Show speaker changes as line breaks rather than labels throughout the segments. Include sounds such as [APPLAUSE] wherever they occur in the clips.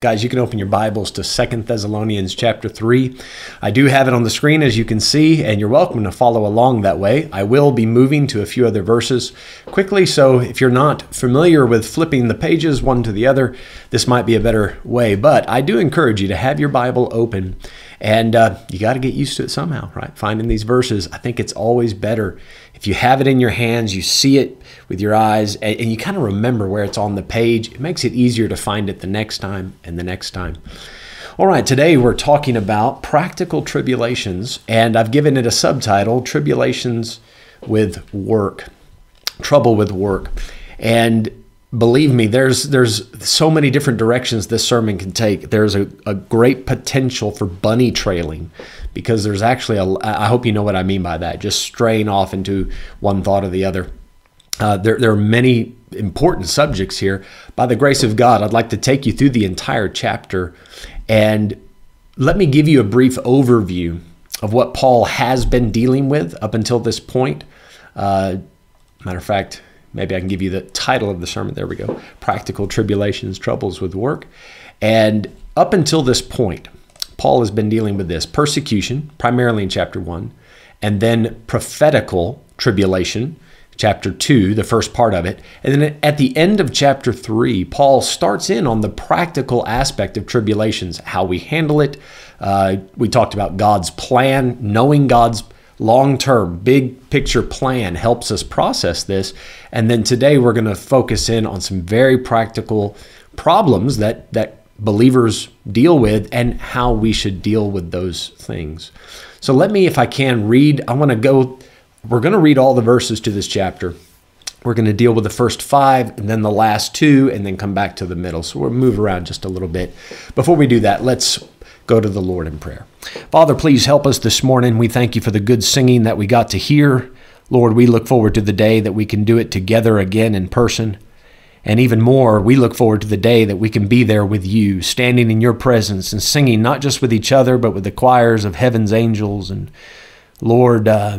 Guys, you can open your Bibles to Second Thessalonians chapter 3. I do have it on the screen as you can see, and you're welcome to follow along that way. I will be moving to a few other verses quickly, so if you're not familiar with flipping the pages one to the other, this might be a better way. But I do encourage you to have your Bible open, and uh, you got to get used to it somehow, right? Finding these verses, I think it's always better if you have it in your hands, you see it with your eyes, and, you kind of remember where it's on the page. It makes it easier to find it the next time and the next time. All right, today we're talking about practical tribulations, and I've given it a subtitle Tribulations with Work, Trouble with Work. And believe me, there's there's so many different directions this sermon can take. There's a, a great potential for bunny trailing because there's actually a I hope you know what I mean by that, just straying off into one thought or the other. Uh, there, there are many important subjects here. By the grace of God, I'd like to take you through the entire chapter and let me give you a brief overview of what Paul has been dealing with up until this point. Uh, matter of fact, maybe I can give you the title of the sermon. There we go Practical Tribulations, Troubles with Work. And up until this point, Paul has been dealing with this persecution, primarily in chapter 1, and then prophetical tribulation, chapter 2, the first part of it. And then at the end of chapter 3, Paul starts in on the practical aspect of tribulations, how we handle it. Uh, we talked about God's plan, knowing God's long term, big picture plan helps us process this. And then today we're going to focus in on some very practical problems that, that believers deal with and how we should deal with those things. So let me, if I can, read. I want to go, we're going to read all the verses to this chapter. We're going to deal with the first five and then the last two and then come back to the middle. So we'll move around just a little bit. Before we do that, let's go to the Lord in prayer. Father, please help us this morning. We thank you for the good singing that we got to hear. Lord, we look forward to the day that we can do it together again in person. And even more, we look forward to the day that we can be there with you, standing in your presence and singing not just with each other, but with the choirs of heaven's angels. And Lord, uh,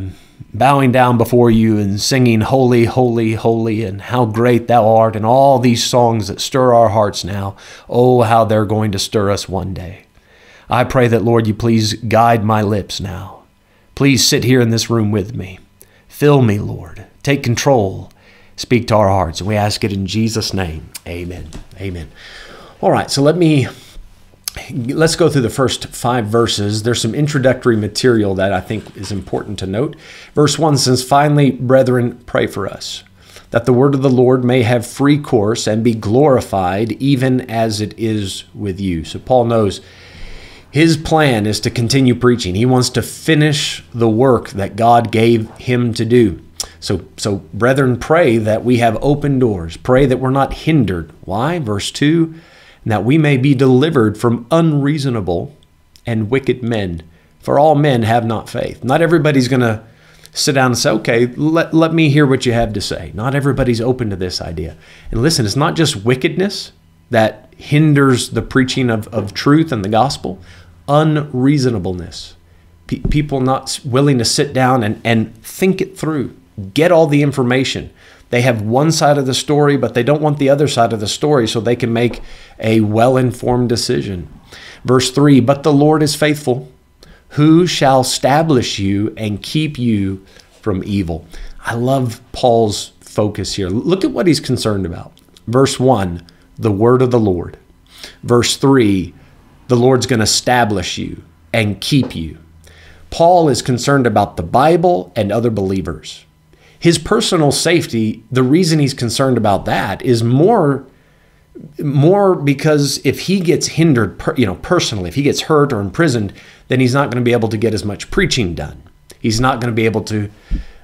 bowing down before you and singing, Holy, Holy, Holy, and how great thou art, and all these songs that stir our hearts now. Oh, how they're going to stir us one day. I pray that, Lord, you please guide my lips now. Please sit here in this room with me. Fill me, Lord. Take control speak to our hearts. And we ask it in Jesus' name. Amen. Amen. All right, so let me let's go through the first five verses. There's some introductory material that I think is important to note. Verse 1 says, Finally, brethren, pray for us, that the word of the Lord may have free course and be glorified, even as it is with you. So Paul knows his plan is to continue preaching. He wants to finish the work that God gave him to do. So, so brethren, pray that we have open doors. Pray that we're not hindered. Why? Verse 2 that we may be delivered from unreasonable and wicked men. For all men have not faith. Not everybody's going to sit down and say, okay, let, let me hear what you have to say. Not everybody's open to this idea. And listen, it's not just wickedness that hinders the preaching of, of truth and the gospel, unreasonableness. P- people not willing to sit down and, and think it through get all the information. They have one side of the story, but they don't want the other side of the story so they can make a well informed decision. Verse 3 But the Lord is faithful, who shall establish you and keep you from evil. I love Paul's focus here. Look at what he's concerned about. Verse 1 The word of the Lord. Verse 3 The Lord's going to establish you and keep you. Paul is concerned about the Bible and other believers his personal safety, the reason he's concerned about that is more more because if he gets hindered, you know, personally, if he gets hurt or imprisoned, then he's not going to be able to get as much preaching done. He's not going to be able to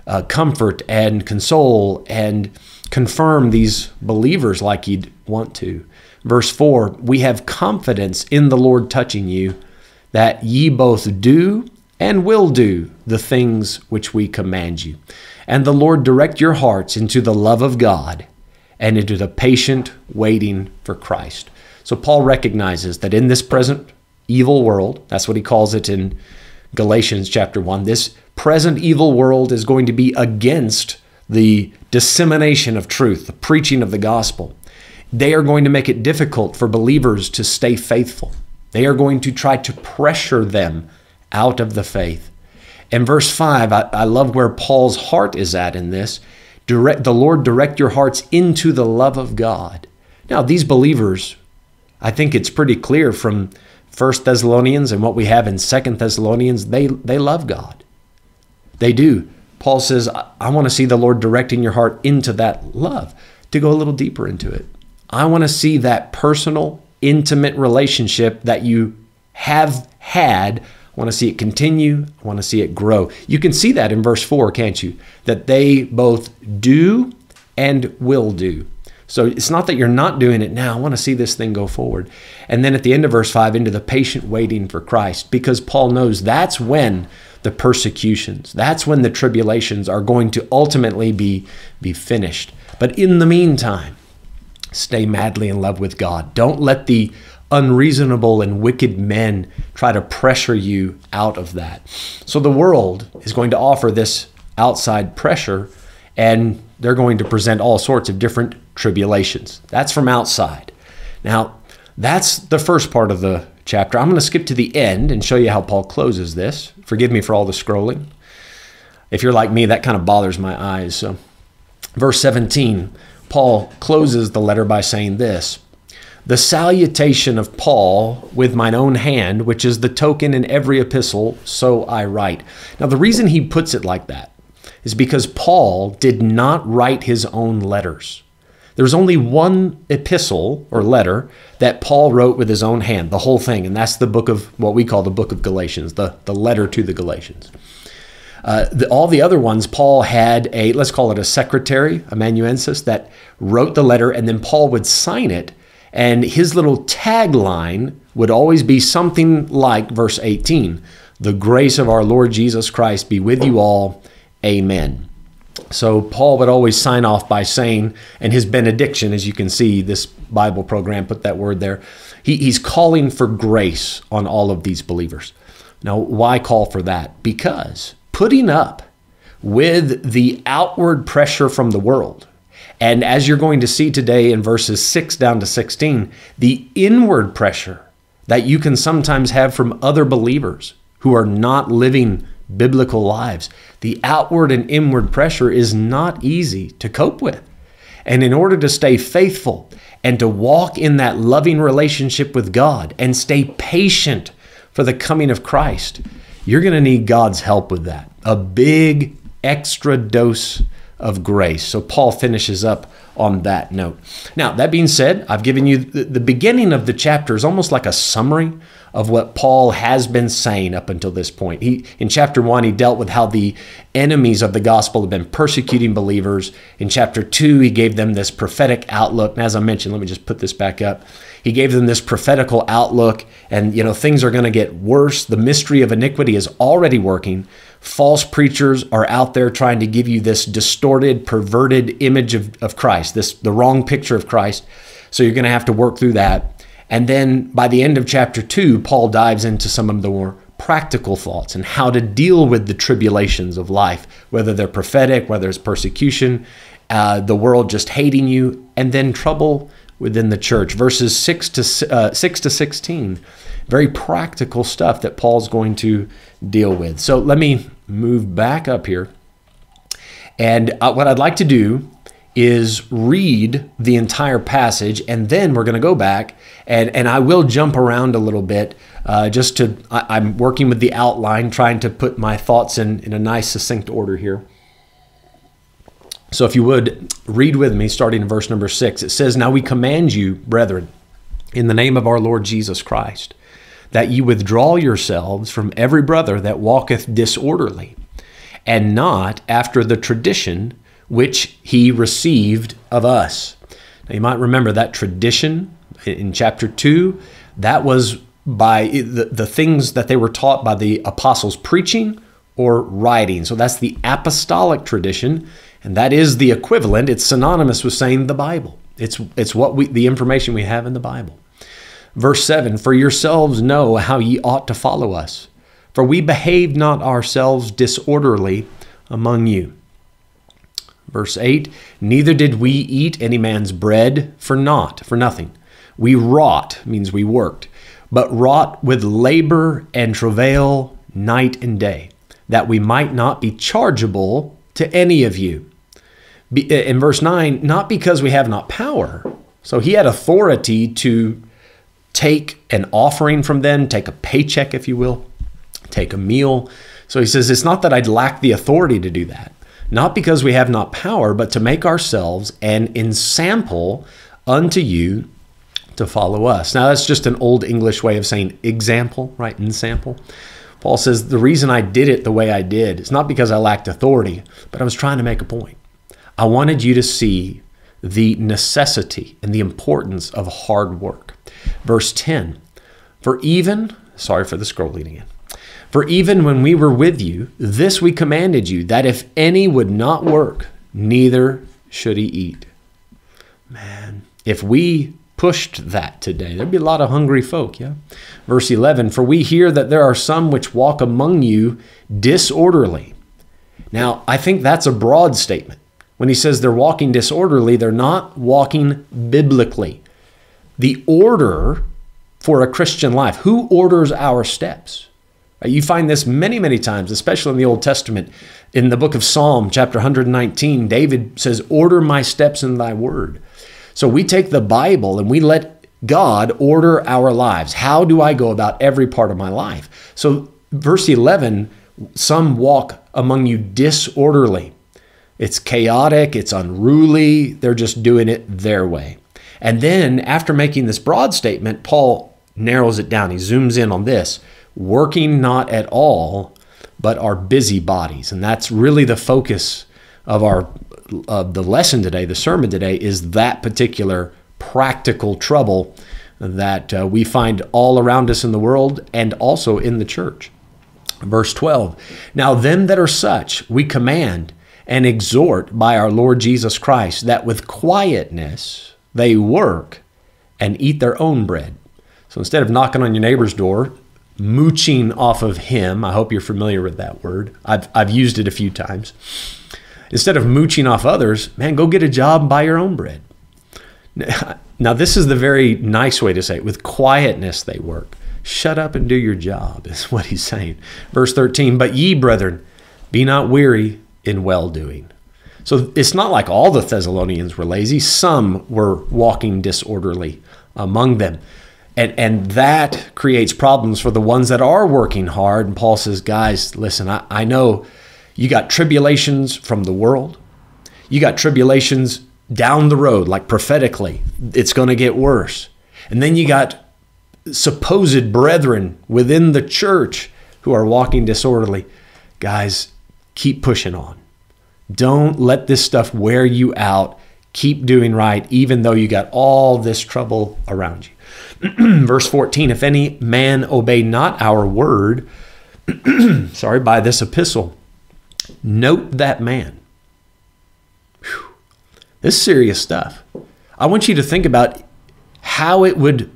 uh, comfort and console and confirm these believers like he'd want to. Verse 4 We have confidence in the Lord touching you that ye both do and will do the things which we command you. And the Lord direct your hearts into the love of God and into the patient waiting for Christ. So Paul recognizes that in this present evil world, that's what he calls it in Galatians chapter 1, this present evil world is going to be against the dissemination of truth, the preaching of the gospel. they are going to make it difficult for believers to stay faithful. They are going to try to pressure them out of the faith. In verse 5, I, I love where Paul's heart is at in this. Direct, the Lord direct your hearts into the love of God. Now, these believers, I think it's pretty clear from First Thessalonians and what we have in Second Thessalonians, they, they love God. They do. Paul says, I, want to see the Lord directing your heart into that love. To go a little deeper into it, I want to see that personal, intimate relationship that you have had. I want to see it continue. I want to see it grow. You can see that in verse 4, can't you? That they both do and will do. So it's not that you're not doing it now. I want to see this thing go forward. And then at the end of verse 5, into the patient waiting for Christ, because Paul knows that's when the persecutions, that's when the tribulations are going to ultimately be, be finished. But in the meantime, stay madly in love with God. Don't let the unreasonable and wicked men try to pressure you out of that. So the world is going to offer this outside pressure and they're going to present all sorts of different tribulations. That's from outside. Now, that's the first part of the chapter. I'm going to skip to the end and show you how Paul closes this. Forgive me for all the scrolling. If you're like me, that kind of bothers my eyes. So, verse 17, Paul closes the letter by saying this The salutation of Paul with mine own hand, which is the token in every epistle, so I write. Now, the reason he puts it like that is because Paul did not write his own letters. There's only one epistle or letter that Paul wrote with his own hand, the whole thing, and that's the book of what we call the book of Galatians, the, the letter to the Galatians. Uh, the, all the other ones, Paul had a, let's call it a secretary, amanuensis, that wrote the letter, and then Paul would sign it. And his little tagline would always be something like verse 18 The grace of our Lord Jesus Christ be with you all. Amen. So Paul would always sign off by saying, and his benediction, as you can see, this Bible program put that word there. He, he's calling for grace on all of these believers. Now, why call for that? Because putting up with the outward pressure from the world, and as you're going to see today in verses 6 down to 16, the inward pressure that you can sometimes have from other believers who are not living biblical lives. The outward and inward pressure is not easy to cope with. And in order to stay faithful and to walk in that loving relationship with God and stay patient for the coming of Christ, you're going to need God's help with that. A big extra dose of grace. So Paul finishes up on that note. Now, that being said, I've given you the, beginning of the chapter is almost like a summary of what Paul has been saying up until this point. He in chapter 1 he dealt with how the enemies of the gospel have been persecuting believers. In chapter 2 he gave them this prophetic outlook. And as I mentioned, let me just put this back up. He gave them this prophetical outlook and you know things are going to get worse. The mystery of iniquity is already working. False preachers are out there trying to give you this distorted, perverted image of, of Christ, this the wrong picture of Christ. So you're going to have to work through that. And then by the end of chapter two, Paul dives into some of the more practical thoughts and how to deal with the tribulations of life, whether they're prophetic, whether it's persecution, uh, the world just hating you, and then trouble within the church. Verses six to uh, six to sixteen, very practical stuff that Paul's going to deal with. So let me move back up here, and uh, what I'd like to do is read the entire passage, and then we're going to go back and and I will jump around a little bit, uh, just to I, am working with the outline, trying to put my thoughts in in a nice succinct order here. So if you would read with me, starting in verse number six, it says, "Now we command you, brethren, in the name of our Lord Jesus Christ, that ye withdraw yourselves from every brother that walketh disorderly, and not after the tradition." which he received of us. Now, you might remember that tradition in chapter 2, that was by the, the things that they were taught by the apostles preaching or writing. So that's the apostolic tradition, and that is the equivalent. It's synonymous with saying the Bible. It's, it's what we, the information we have in the Bible. Verse 7 For yourselves know how ye ought to follow us, for we behaved not ourselves disorderly among you Verse 8 Neither did we eat any man's bread for naught, for nothing. We wrought, means we worked, but wrought with labor and travail night and day, that we might not be chargeable to any of you. Uh, in verse 9, not because we have not power. So he had authority to take an offering from them, take a paycheck, if you will, take a meal. So he says, It's not that I'd lack the authority to do that, not because we have not power, but to make ourselves an ensample unto you to follow us. Now, that's just an old English way of saying example, right? Ensample. Paul says, The reason I did it the way I did is not because I lacked authority, but I was trying to make a point. I wanted you to see the necessity and the importance of hard work. Verse 10 For even, sorry for the scroll scrolling again. For even when we were with you, this we commanded you, that if any would not work, neither should he eat. Man, if we pushed that today, there'd be a lot of hungry folk, yeah? Verse 11 For we hear that there are some which walk among you disorderly. Now, I think that's a broad statement. When he says they're walking disorderly, they're not walking biblically the order for a Christian life. Who orders our steps? Uh, you find this many, many times, especially in the Old Testament. In the book of Psalm, chapter 119, David says, Order my steps in thy word. So we take the Bible and we let God order our lives. How do I go about every part of my life? So, verse 11, some walk among you disorderly. It's chaotic, it's unruly, they're just doing it their way. And then after making this broad statement, Paul narrows it down. He zooms in on this working not at all, but are busy bodies. And that's really the focus of our of the lesson today, the sermon today, is that particular practical trouble that uh, we find all around us in the world and also in the church. Verse 12 Now, them that are such, we command and exhort by our Lord Jesus Christ, that with quietness they work and eat their own bread. So instead of knocking on your neighbor's door, mooching off of him, I hope you're familiar with that word. I've, I've used it a few times. Instead of mooching off others, man, go get a job and buy your own bread. [LAUGHS] Now, this is the very nice way to say it. With quietness, they work. Shut up and do your job, [LAUGHS] is what he's saying. Verse 13, but ye, brethren, be not weary in well doing. So it's not like all the Thessalonians were lazy. Some were walking disorderly among them. And, and that creates problems for the ones that are working hard. And Paul says, guys, listen, I, I know you got tribulations from the world. You got tribulations down the road, like prophetically, it's going to get worse. And then you got supposed brethren within the church who are walking disorderly. Guys, keep pushing on. Don't let this stuff wear you out. Keep doing right, even though you got all this trouble around you. [CLEARS THROAT] Verse 14 If any man obey not our word, [CLEARS THROAT] sorry, by this epistle, note that man. Whew. This is serious stuff. I want you to think about how it would,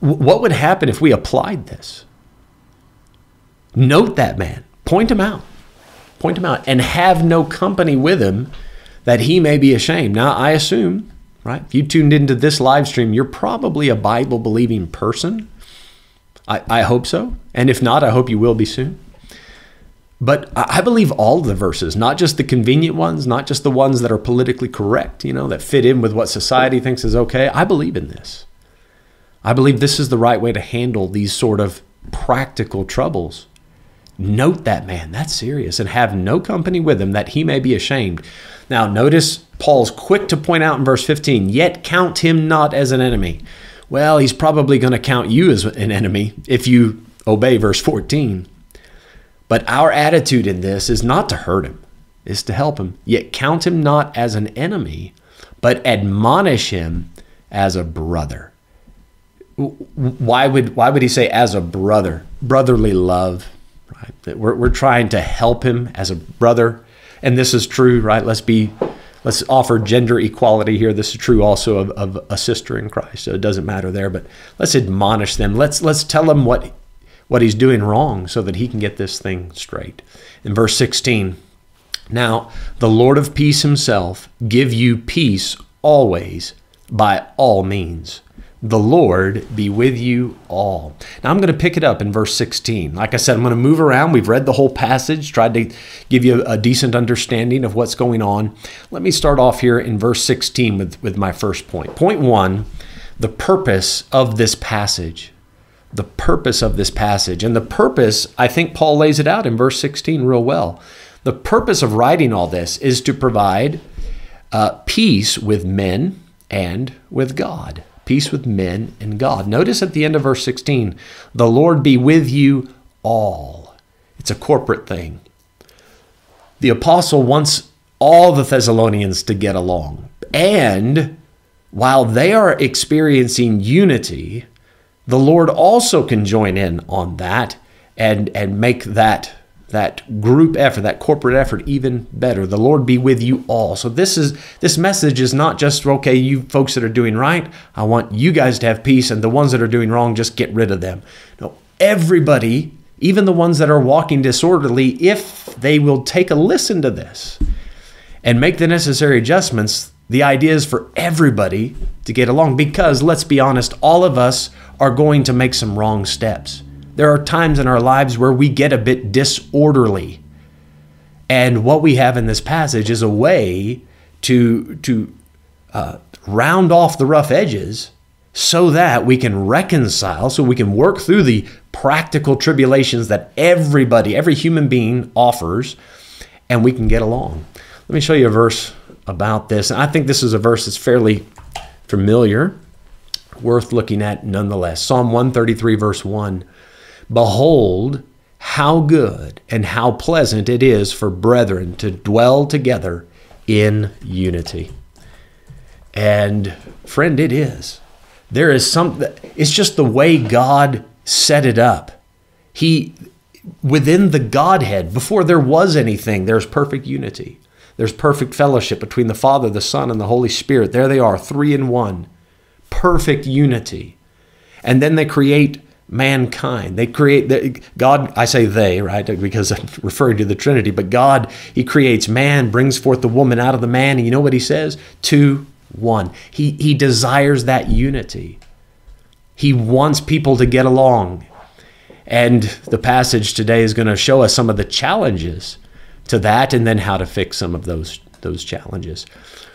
what would happen if we applied this. Note that man, point him out point him out, and have no company with him that he may be ashamed. Now, I assume, right, if you tuned into this live stream, you're probably a Bible believing person. I, I hope so. And if not, I hope you will be soon. But I believe all the verses, not just the convenient ones, not just the ones that are politically correct, you know, that fit in with what society thinks is okay. I believe in this. I believe this is the right way to handle these sort of practical troubles Note that man, that's serious, and have no company with him that he may be ashamed. Now, notice Paul's quick to point out in verse 15, yet count him not as an enemy. Well, he's probably going to count you as an enemy if you obey verse 14. But our attitude in this is not to hurt him, is to help him. Yet count him not as an enemy, but admonish him as a brother. Why would, why would he say as a brother? Brotherly love we're, we're trying to help him as a brother. And this is true, right? Let's be, let's offer gender equality here. This is true also of, of a sister in Christ. So it doesn't matter there, but let's admonish them. Let's, let's tell him what, what he's doing wrong so that he can get this thing straight. In verse 16, Now, the Lord of peace himself give you peace always by all means. The Lord be with you all. Now, I'm going to pick it up in verse 16. Like I said, I'm going to move around. We've read the whole passage, tried to give you a decent understanding of what's going on. Let me start off here in verse 16 with, with my first point. Point one the purpose of this passage. The purpose of this passage. And the purpose, I think Paul lays it out in verse 16 real well. The purpose of writing all this is to provide uh, peace with men and with God peace with men and God. Notice at the end of verse 16, the Lord be with you all. It's a corporate thing. The apostle wants all the Thessalonians to get along. And while they are experiencing unity, the Lord also can join in on that and, and make that that group effort, that corporate effort even better. The Lord be with you all. So this is this message is not just okay, you folks that are doing right, I want you guys to have peace and the ones that are doing wrong just get rid of them. No, everybody, even the ones that are walking disorderly, if they will take a listen to this and make the necessary adjustments, the idea is for everybody to get along because let's be honest, all of us are going to make some wrong steps. There are times in our lives where we get a bit disorderly. And what we have in this passage is a way to, to uh, round off the rough edges so that we can reconcile, so we can work through the practical tribulations that everybody, every human being offers, and we can get along. Let me show you a verse about this. And I think this is a verse that's fairly familiar, worth looking at nonetheless. Psalm 133, verse 1. Behold, how good and how pleasant it is for brethren to dwell together in unity. And friend, it is. There is some, it's just the way God set it up. He, within the Godhead, before there was anything, there's perfect unity. There's perfect fellowship between the Father, the Son, and the Holy Spirit. There they are, three in one. Perfect unity. And then they create mankind. They create God. I say they, right? Because I'm referring to the Trinity. But God, He creates man, brings forth the woman out of the man, and you know what He says? Two, one. He He desires that unity. He wants people to get along. And the passage today is going to show us some of the challenges to that and then how to fix some of those, those challenges.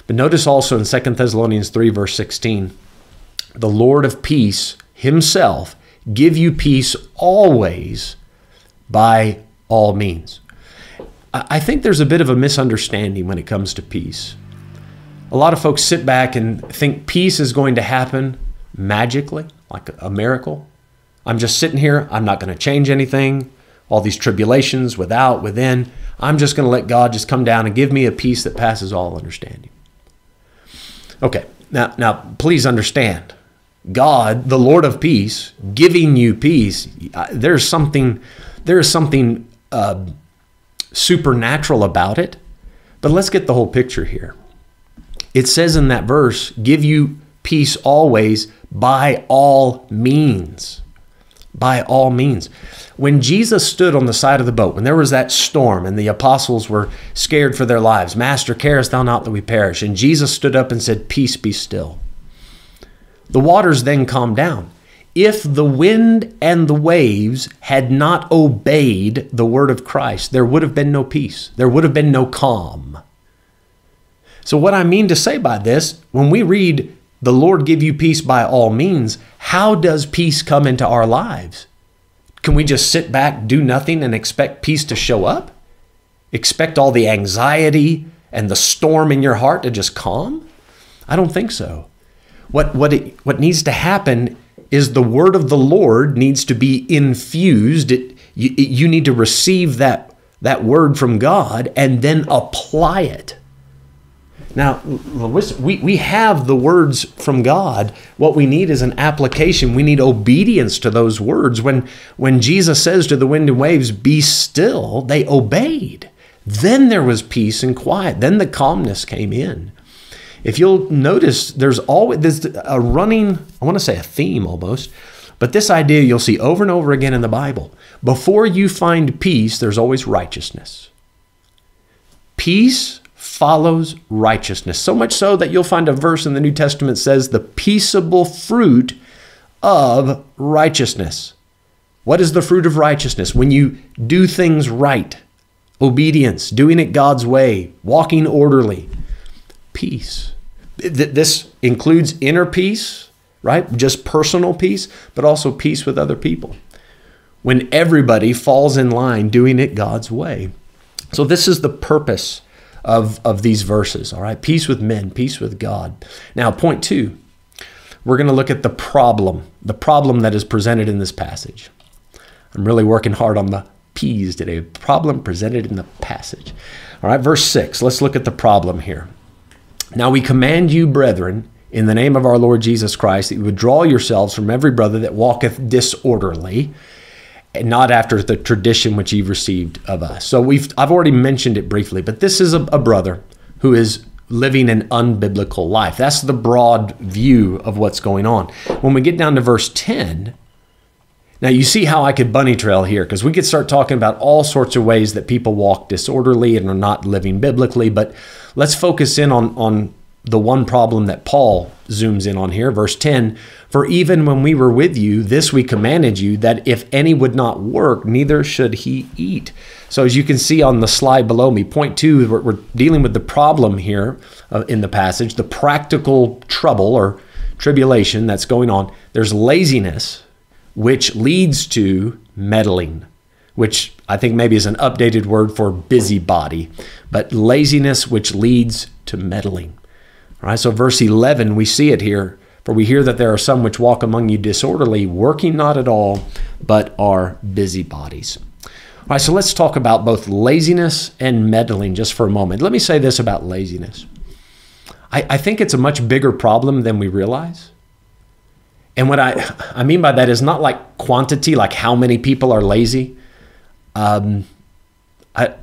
But notice also in 2 Thessalonians 3, verse 16, the Lord of peace himself give you peace always by all means. I think there's a bit of a misunderstanding when it comes to peace. A lot of folks sit back and think peace is going to happen magically, like a miracle. I'm just sitting here, I'm not going to change anything. All these tribulations without, within, I'm just going to let God just come down and give me a peace that passes all understanding. Okay, now, now please understand God, the Lord of peace, giving you peace, there's something, there's something uh, supernatural about it. But let's get the whole picture here. It says in that verse, give you peace always by all means. By all means. When Jesus stood on the side of the boat, when there was that storm and the apostles were scared for their lives, Master, carest thou not that we perish? And Jesus stood up and said, Peace be still. The waters then calmed down. If the wind and the waves had not obeyed the word of Christ, there would have been no peace. There would have been no calm. So, what I mean to say by this, when we read, the Lord give you peace by all means, how does peace come into our lives? Can we just sit back, do nothing, and expect peace to show up? Expect all the anxiety and the storm in your heart to just calm? I don't think so. What, what, it, what needs to happen is the word of the Lord needs to be infused. It, you, you need to receive that, that word from God and then apply it. Now, we, we have the words from God. What we need is an application. We need obedience to those words. When, when Jesus says to the wind and waves, Be still, they obeyed. Then there was peace and quiet. Then the calmness came in if you'll notice, there's always there's a running, I want to say a theme almost, but this idea you'll see over and over again in the Bible. Before you find peace, there's always righteousness. Peace follows righteousness. So much so that you'll find a verse in the New Testament says the peaceable fruit of righteousness. What is the fruit of righteousness? When you do things right, obedience, doing it God's way, walking orderly, peace. This includes inner peace, right? Just personal peace, but also peace with other people. When everybody falls in line doing it God's way. So, this is the purpose of, of these verses, all right? Peace with men, peace with God. Now, point two, we're going to look at the problem, the problem that is presented in this passage. I'm really working hard on the P's today. Problem presented in the passage. All right, verse 6. Let's look at the problem here. Now we command you, brethren, in the name of our Lord Jesus Christ, that you withdraw yourselves from every brother that walketh disorderly, and not after the tradition which you've received of us. So we've I've already mentioned it briefly, but this is a, a brother who is living an unbiblical life. That's the broad view of what's going on. When we get down to verse 10, now, you see how I could bunny trail here because we could start talking about all sorts of ways that people walk disorderly and are not living biblically, but let's focus in on, on the one problem that Paul zooms in on here. Verse 10 For even when we were with you, this we commanded you, that if any would not work, neither should he eat. So, as you can see on the slide below me, point two, we're, we're dealing with the problem here uh, in the passage, the practical trouble or tribulation that's going on. There's laziness which leads to meddling, which I think maybe is an updated word for busybody, but laziness which leads to meddling. All right, so verse 11, we see it here. For we hear that there are some which walk among you disorderly, working not at all, but are busybodies. All right, so let's talk about both laziness and meddling just for a moment. Let me say this about laziness. I, I think it's a much bigger problem than we realize. And what I, I mean by that is not like quantity, like how many people are lazy. Um, I,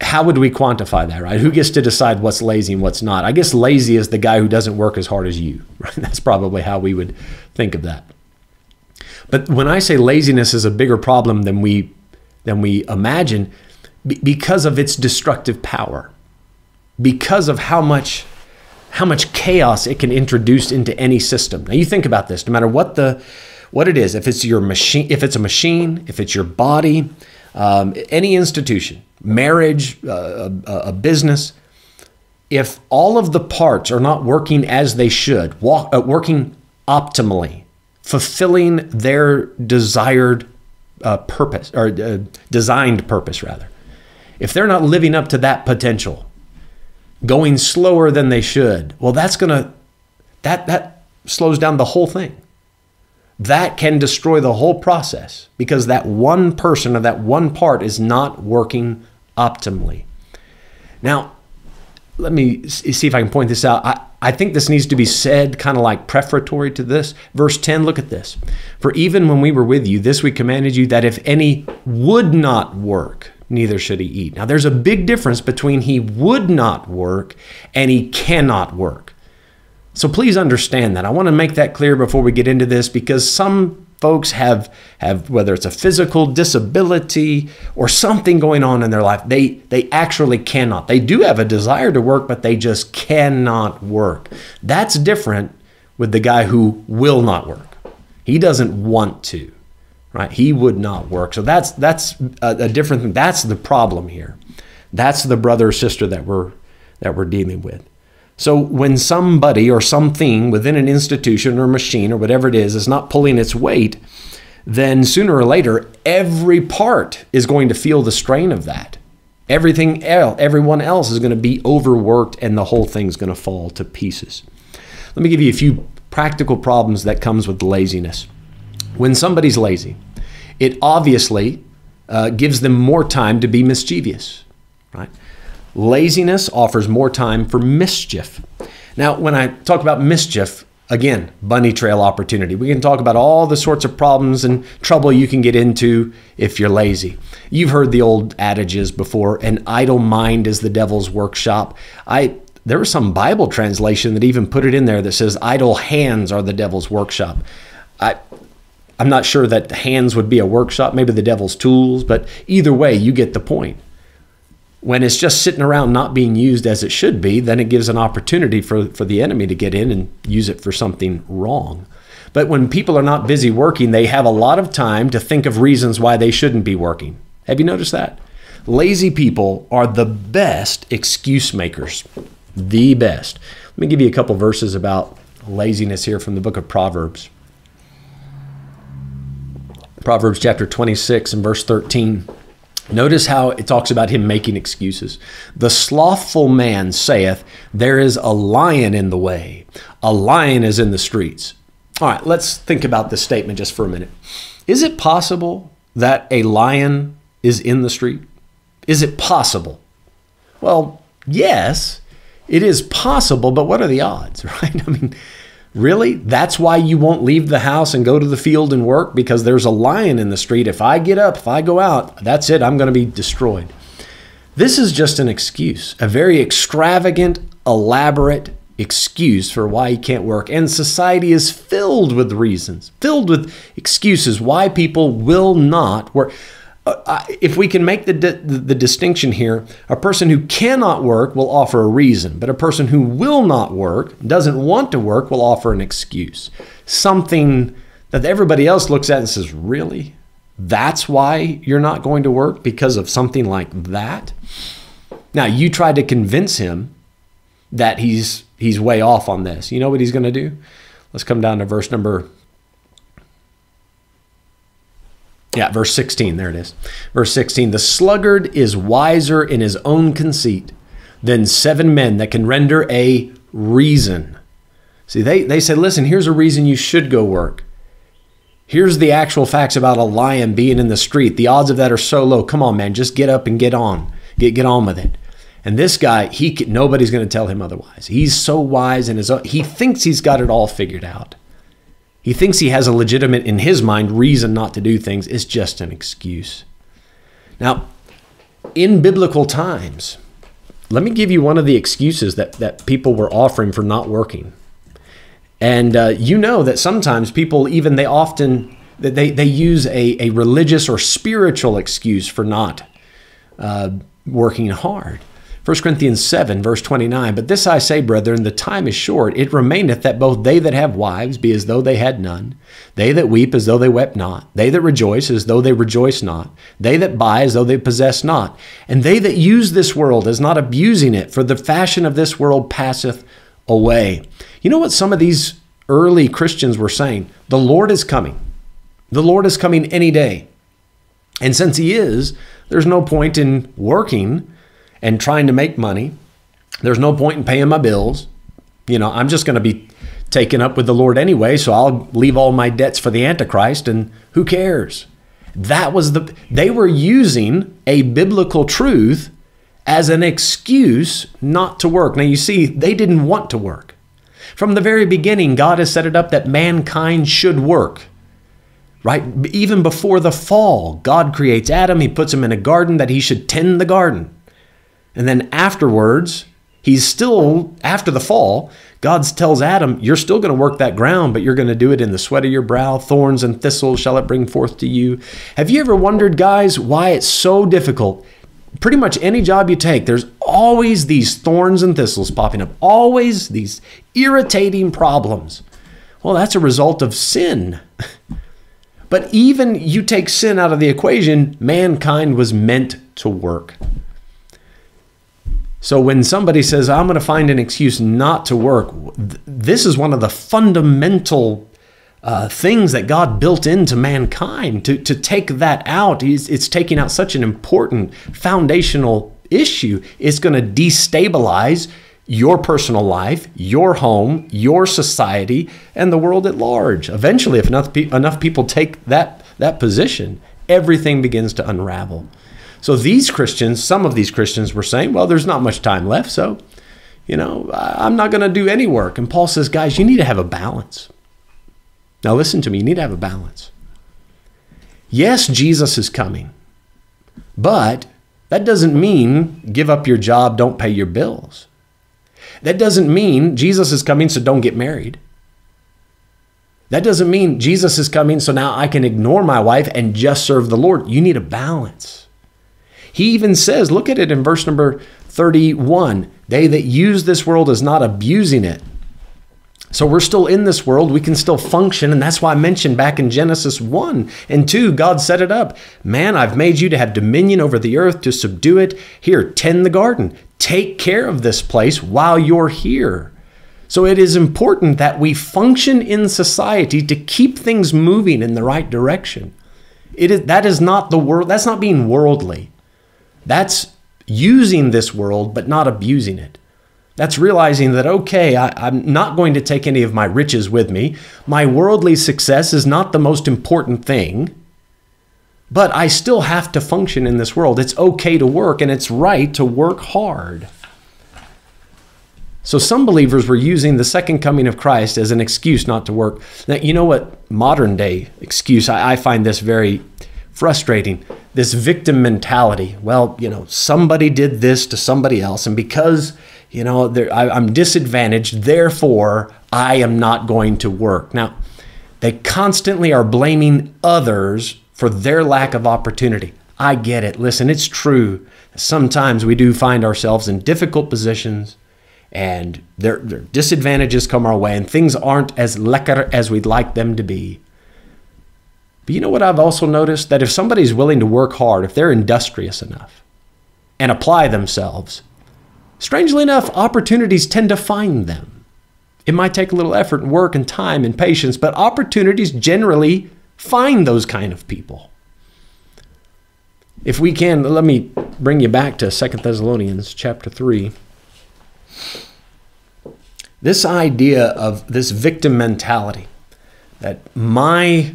how would we quantify that, right? Who gets to decide what's lazy and what's not? I guess lazy is the guy who doesn't work as hard as you, [LAUGHS] right? That's probably how we would think of that. But when I say laziness is a bigger problem than we than we imagine, because of its destructive power, because of how much how much chaos it can introduce into any system. Now you think about this, no matter what the what it is, if it's your machine, if it's a machine, if it's your body, um, any institution, marriage, uh, a, a, business, if all of the parts are not working as they should, walk, uh, working optimally, fulfilling their desired uh, purpose or uh, designed purpose, rather, if they're not living up to that potential, going slower than they should. Well, that's going to that that slows down the whole thing. That can destroy the whole process because that one person or that one part is not working optimally. Now, let me see if I can point this out. I, I think this needs to be said kind of like prefatory to this. Verse 10, look at this. For even when we were with you, this we commanded you that if any would not work, neither should he eat. Now, there's a big difference between he would not work and he cannot work. So please understand that. I want to make that clear before we get into this because some folks have have whether it's a physical disability or something going on in their life they they actually cannot they do have a desire to work but they just cannot work that's different with the guy who will not work he doesn't want to right? He would not work. So that's that's a, a different thing. That's the problem here. That's the brother or sister that we're that we're dealing with. So when somebody or something within an institution or machine or whatever it is is not pulling its weight, then sooner or later every part is going to feel the strain of that. Everything else, everyone else is going to be overworked and the whole thing's going to fall to pieces. Let me give you a few practical problems that comes with laziness. When somebody's lazy, it obviously uh, gives them more time to be mischievous, right? Laziness offers more time for mischief. Now, when I talk about mischief, again, bunny trail opportunity. We can talk about all the sorts of problems and trouble you can get into if you're lazy. You've heard the old adages before, an idle mind is the devil's workshop. I there was some Bible translation that even put it in there that says idle hands are the devil's workshop. I I'm not sure that hands would be a workshop, maybe the devil's tools, but either way, you get the point. when it's just sitting around not being used as it should be, then it gives an opportunity for, for the enemy to get in and use it for something wrong. But when people are not busy working, they have a lot of time to think of reasons why they shouldn't be working. Have you noticed that? Lazy people are the best excuse makers. The best. Let me give you a couple verses about laziness here from the book of Proverbs. Proverbs chapter 26 and verse 13. Notice how it talks about him making excuses. The slothful man saith, There is a lion in the way, a lion is in the streets. All right, let's think about this statement just for a minute. Is it possible that a lion is in the street? Is it possible? Well, yes, it is possible, but what are the odds, [LAUGHS] right? I mean, Really? That's why you won't leave the house and go to the field and work because there's a lion in the street. If I get up, if I go out, that's it. I'm going to be destroyed. This is just an excuse, a very extravagant, elaborate excuse for why he can't work. And society is filled with reasons, filled with excuses why people will not work. Uh, if we can make the, the, the distinction here, a person who cannot work will offer a reason, but a person who will not work, doesn't want to work, will offer an excuse. Something that everybody else looks at and says, Really? That's why you're not going to work because of something like that? Now, you try to convince him that he's he's way off on this. You know what he's going to do? Let's come down to verse number Yeah, verse 16. There it is. Verse 16 The sluggard is wiser in his own conceit than seven men that can render a reason. See, they, they said, listen, here's a reason you should go work. Here's the actual facts about a lion being in the street. The odds of that are so low. Come on, man, just get up and get on. Get, get on with it. And this guy, he nobody's going to tell him otherwise. He's so wise in his own, he thinks he's got it all figured out. He thinks he has a legitimate, in his mind, reason not to do things. It's just an excuse. Now, in biblical times, let me give you one of the excuses that, that people were offering for not working. And uh, you know that sometimes people, even they often, they, they use a, a religious or spiritual excuse for not uh, working hard. 1 Corinthians 7, verse 29. But this I say, brethren, the time is short. It remaineth that both they that have wives be as though they had none, they that weep as though they wept not, they that rejoice as though they rejoice not, they that buy as though they possess not, and they that use this world as not abusing it, for the fashion of this world passeth away. You know what some of these early Christians were saying? The Lord is coming. The Lord is coming any day. And since He is, there's no point in working and trying to make money. There's no point in paying my bills. You know, I'm just going to be taken up with the Lord anyway, so I'll leave all my debts for the Antichrist, and who cares? That was the, they were using a biblical truth as an excuse not to work. Now, you see, they didn't want to work. From the very beginning, God has set it up that mankind should work. Right? Even before the fall, God creates Adam, He puts him in a garden that he should tend the garden. And then afterwards, he's still, after the fall, God tells Adam, You're still going to work that ground, but you're going to do it in the sweat of your brow. Thorns and thistles shall it bring forth to you. Have you ever wondered, guys, why it's so difficult? Pretty much any job you take, there's always these thorns and thistles popping up, always these irritating problems. Well, that's a result of sin. [LAUGHS] But even you take sin out of the equation, mankind was meant to work. So when somebody says, I'm going to find an excuse not to work, this is one of the fundamental uh, things that God built into mankind. To, to take that out, it's, it's taking out such an important foundational issue. It's going to destabilize your personal life, your home, your society, and the world at large. Eventually, if enough, pe- enough people take that, that position, everything begins to unravel. So these Christians, some of these Christians were saying, well, there's not much time left, so, you know, I'm not going to do any work. And Paul says, guys, you need to have a balance. Now, listen to me, you need to have a balance. Yes, Jesus is coming, but that doesn't mean give up your job, don't pay your bills. That doesn't mean Jesus is coming, so don't get married. That doesn't mean Jesus is coming, so now I can ignore my wife and just serve the Lord. You need a balance. He even says, look at it in verse number 31 they that use this world is not abusing it. So we're still in this world. We can still function. And that's why I mentioned back in Genesis 1 and 2, God set it up. Man, I've made you to have dominion over the earth, to subdue it. Here, tend the garden. Take care of this place while you're here. So it is important that we function in society to keep things moving in the right direction. It is, that is not the world, that's not being worldly. That's using this world but not abusing it. That's realizing that, okay, I, am not going to take any of my riches with me. My worldly success is not the most important thing, but I still have to function in this world. It's okay to work and it's right to work hard. So some believers were using the second coming of Christ as an excuse not to work. Now, you know what modern day excuse, I, I find this very frustrating. This victim mentality. Well, you know, somebody did this to somebody else, and because, you know, I, I'm disadvantaged, therefore I am not going to work. Now, they constantly are blaming others for their lack of opportunity. I get it. Listen, it's true. Sometimes we do find ourselves in difficult positions and their, their disadvantages come our way and things aren't as lekker as we'd like them to be. But you know what I've also noticed? That if somebody's willing to work hard, if they're industrious enough and apply themselves, strangely enough, opportunities tend to find them. It might take a little effort and work and time and patience, but opportunities generally find those kind of people. If we can, let me bring you back to Second Thessalonians chapter 3. This idea of this victim mentality that my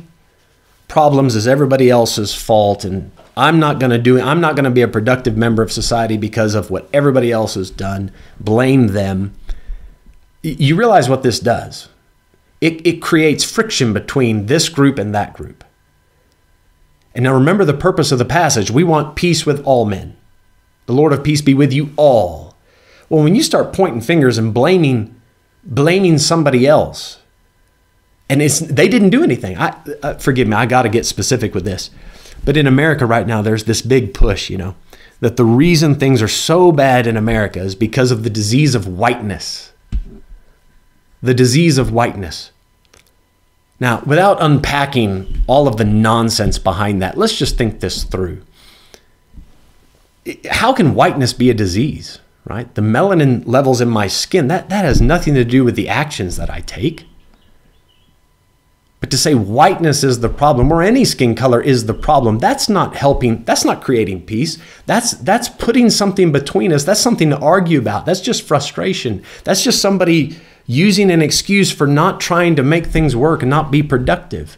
problems is everybody else's fault and I'm not going to do. I'm not going to be a productive member of society because of what everybody else has done. Blame them. You realize what this does. It, it creates friction between this group and that group. And now remember the purpose of the passage. We want peace with all men. The Lord of peace be with you all. Well, when you start pointing fingers and blaming blaming somebody else, and it's they didn't do anything. I uh, forgive me. I got to get specific with this, but in America right now, there's this big push. You know that the reason things are so bad in America is because of the disease of whiteness. The disease of whiteness. Now, without unpacking all of the nonsense behind that, let's just think this through. How can whiteness be a disease? right? The melanin levels in my skin, that, that has nothing to do with the actions that I take. But to say whiteness is the problem or any skin color is the problem, that's not helping, that's not creating peace. That's that's putting something between us. That's something to argue about. That's just frustration. That's just somebody using an excuse for not trying to make things work and not be productive.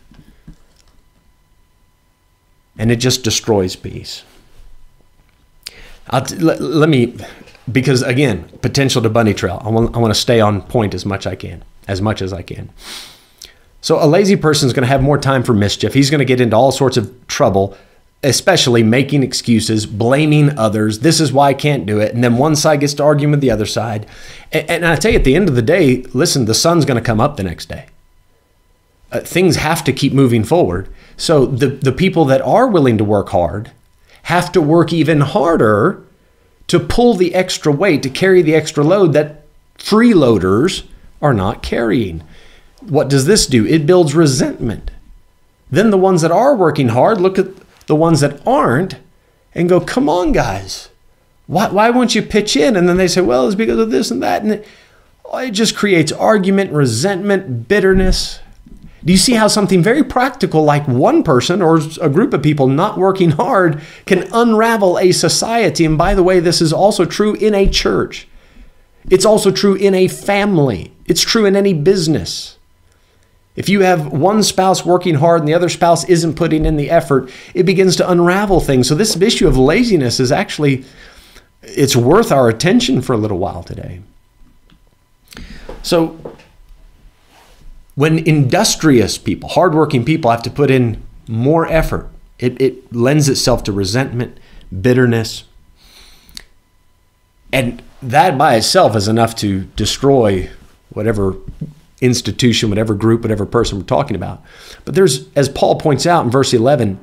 And it just destroys peace. Let, let me because again, potential to bunny trail. I want, I want to stay on point as much I can, as much as I can. So a lazy person is going to have more time for mischief. He's going to get into all sorts of trouble, especially making excuses, blaming others. This is why I can't do it. And then one side gets to arguing with the other side. And, and I tell you, at the end of the day, listen, the sun's going to come up the next day. Uh, things have to keep moving forward. So the, the people that are willing to work hard have to work even harder to pull the extra weight, to carry the extra load that freeloaders are not carrying. What does this do? It builds resentment. Then the ones that are working hard look at the ones that aren't and go, come on, guys. Why, why won't you pitch in? And then they say, well, it's because of this and that. And it, oh, it just creates argument, resentment, bitterness. Do you see how something very practical like one person or a group of people not working hard can unravel a society? And by the way, this is also true in a church. It's also true in a family. It's true in any business. If you have one spouse working hard and the other spouse isn't putting in the effort, it begins to unravel things. So this issue of laziness is actually it's worth our attention for a little while today. So when industrious people, hardworking people have to put in more effort, it, it lends itself to resentment, bitterness. And that by itself is enough to destroy whatever institution, whatever group, whatever person we're talking about. But there's, as Paul points out in verse 11,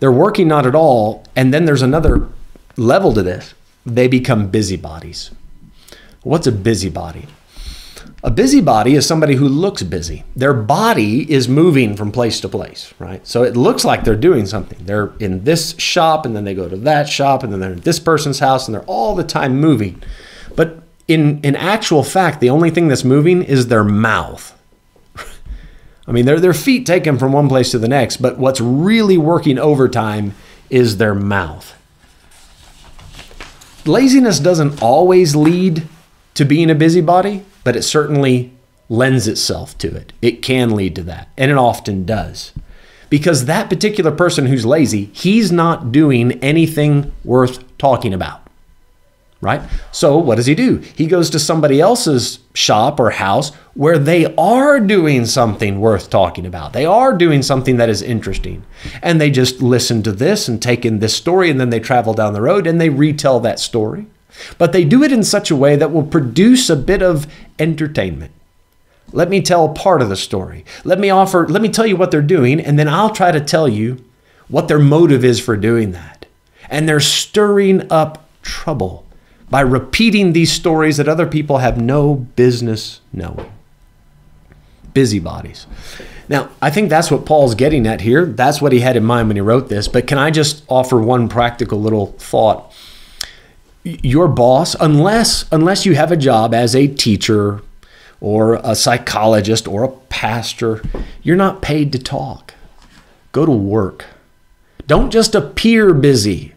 they're working not at all. And then there's another level to this, they become busybodies. What's a busybody? A busybody is somebody who looks busy. Their body is moving from place to place, right? So it looks like they're doing something. They're in this shop and then they go to that shop and then they're in this person's house and they're all the time moving. But in in actual fact, the only thing that's moving is their mouth. [LAUGHS] I mean, their their feet take them from one place to the next, but what's really working overtime is their mouth. Laziness doesn't always lead to being a busybody, but it certainly lends itself to it. It can lead to that, and it often does. Because that particular person who's lazy, he's not doing anything worth talking about. Right? So, what does he do? He goes to somebody else's shop or house where they are doing something worth talking about. They are doing something that is interesting. And they just listen to this and take in this story, and then they travel down the road and they retell that story. But they do it in such a way that will produce a bit of entertainment. Let me tell part of the story. Let me offer, let me tell you what they're doing, and then I'll try to tell you what their motive is for doing that. And they're stirring up trouble by repeating these stories that other people have no business knowing. Busybodies. Now, I think that's what Paul's getting at here. That's what he had in mind when he wrote this. But can I just offer one practical little thought? your boss unless unless you have a job as a teacher or a psychologist or a pastor you're not paid to talk go to work don't just appear busy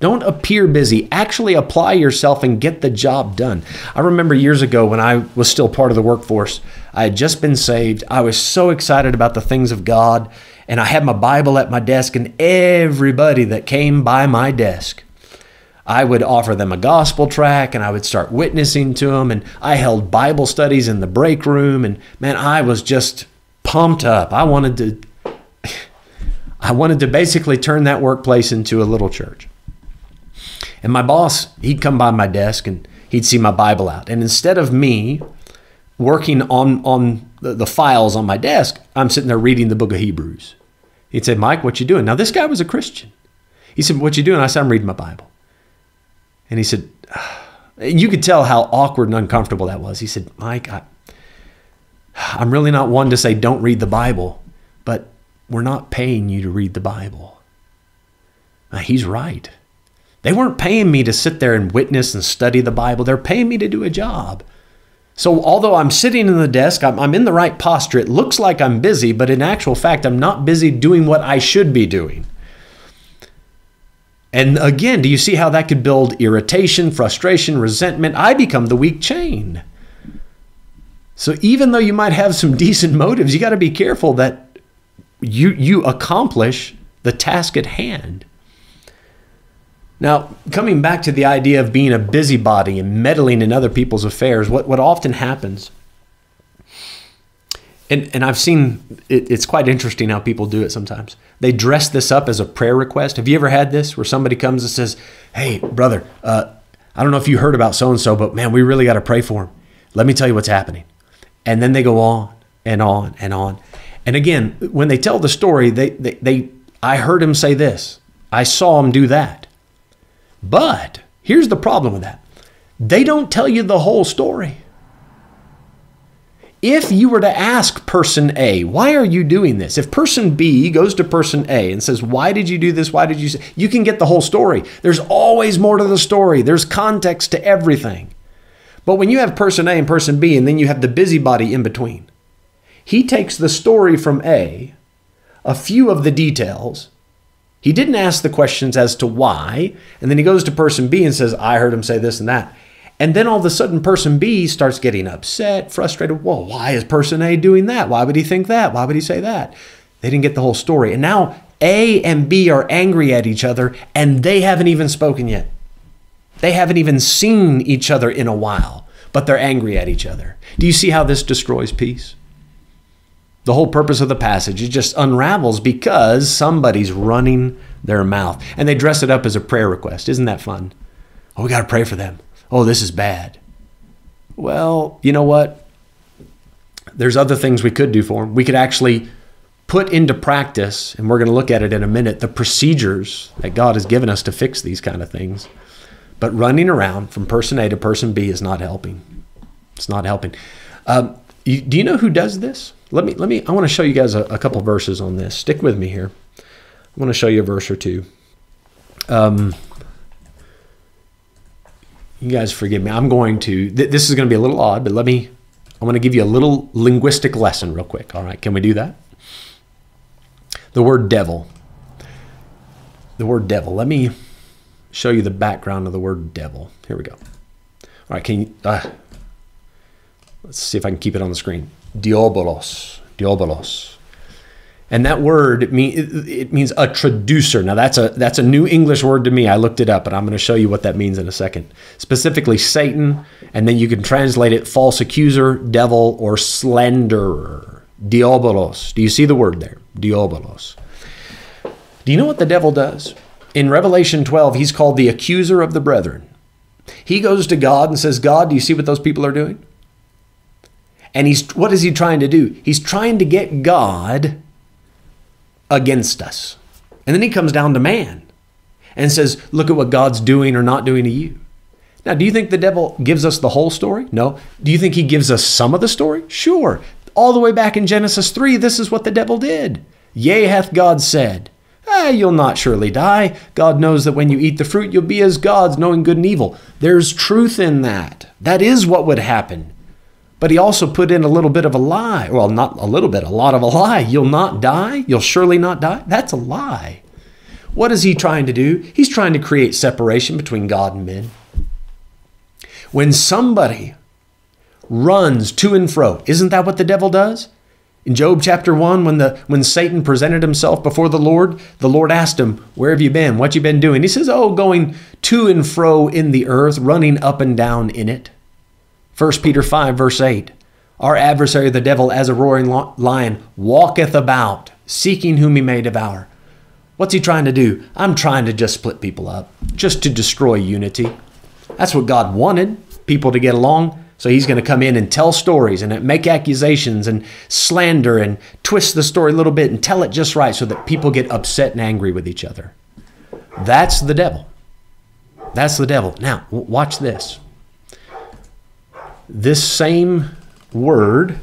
don't appear busy actually apply yourself and get the job done i remember years ago when i was still part of the workforce i had just been saved i was so excited about the things of god and i had my bible at my desk and everybody that came by my desk I would offer them a gospel track and I would start witnessing to them. And I held Bible studies in the break room. And man, I was just pumped up. I wanted to, [SIGHS] I wanted to basically turn that workplace into a little church. And my boss, he'd come by my desk and he'd see my Bible out. And instead of me working on, on the, the files on my desk, I'm sitting there reading the book of Hebrews. He'd say, Mike, what you doing? Now, this guy was a Christian. He said, what you doing? I said, I'm reading my Bible. And he said, ah. you could tell how awkward and uncomfortable that was. He said, Mike, I, I'm really not one to say don't read the Bible, but we're not paying you to read the Bible. Now, he's right. They weren't paying me to sit there and witness and study the Bible. They're paying me to do a job. So, although I'm sitting in the desk, I'm, I'm in the right posture. It looks like I'm busy, but in actual fact, I'm not busy doing what I should be doing. And again, do you see how that could build irritation, frustration, resentment? I become the weak chain. So even though you might have some [LAUGHS] decent motives, you got to be careful that you you accomplish the task at hand. Now, coming back to the idea of being a busybody and meddling in other people's affairs, what, what often happens and and I've seen it, it's quite interesting how people do it sometimes. They dress this up as a prayer request. Have you ever had this where somebody comes and says, "Hey, brother, uh, I don't know if you heard about so and so, but man, we really got to pray for him. Let me tell you what's happening." And then they go on and on and on. And again, when they tell the story, they they, they I heard him say this. I saw him do that. But here's the problem with that. They don't tell you the whole story. If you were to ask person A, why are you doing this? If person B goes to person A and says, why did you do this? Why did you say? You can get the whole story. There's always more to the story. There's context to everything. But when you have person A and person B, and then you have the busybody in between, he takes the story from A, a few of the details. He didn't ask the questions as to why, and then he goes to person B and says, I heard him say this and that. And then all of a sudden, person B starts getting upset, frustrated. Well, why is person A doing that? Why would he think that? Why would he say that? They didn't get the whole story. And now A and B are angry at each other, and they haven't even spoken yet. They haven't even seen each other in a while, but they're angry at each other. Do you see how this destroys peace? The whole purpose of the passage, it just unravels because somebody's running their mouth. And they dress it up as a prayer request. Isn't that fun? Oh, we got to pray for them oh, this is bad. Well, you know what? There's other things we could do for them. We could actually put into practice, and we're going to look at it in a minute, the procedures that God has given us to fix these kind of things. But running around from person A to person B is not helping. It's not helping. Um, you, do you know who does this? Let me, let me, I want to show you guys a, a couple verses on this. Stick with me here. I want to show you a verse or two. Um, you guys forgive me. I'm going to, th- this is going to be a little odd, but let me, I want to give you a little linguistic lesson real quick. All right, can we do that? The word devil. The word devil. Let me show you the background of the word devil. Here we go. All right, can you, uh, let's see if I can keep it on the screen. Diabolos. Diabolos. And that word mean, it means a traducer. Now that's a that's a new English word to me. I looked it up, and I'm going to show you what that means in a second. Specifically, Satan, and then you can translate it false accuser, devil, or slanderer. Diabolos. Do you see the word there? Diabolos. Do you know what the devil does? In Revelation 12, he's called the accuser of the brethren. He goes to God and says, God, do you see what those people are doing? And he's what is he trying to do? He's trying to get God against us. And then he comes down to man and says, Look at what God's doing or not doing to you. Now, do you think the devil gives us the whole story? No. Do you think he gives us some of the story? Sure. All the way back in Genesis 3, this is what the devil did. Yea, hath God said, Ah, you'll not surely die. God knows that when you eat the fruit, you'll be as gods, knowing good and evil. There's truth in that. That is what would happen. But he also put in a little bit of a lie. Well, not a little bit, a lot of a lie. You'll not die. You'll surely not die. That's a lie. What is he trying to do? He's trying to create separation between God and men. When somebody runs to and fro, isn't that what the devil does? In Job chapter 1, when, the, when Satan presented himself before the Lord, the Lord asked him, Where have you been? What you been doing? He says, Oh, going to and fro in the earth, running up and down in it. 1 Peter 5, verse 8 Our adversary, the devil, as a roaring lion, walketh about, seeking whom he may devour. What's he trying to do? I'm trying to just split people up, just to destroy unity. That's what God wanted people to get along. So he's going to come in and tell stories and make accusations and slander and twist the story a little bit and tell it just right so that people get upset and angry with each other. That's the devil. That's the devil. Now, watch this. This same word,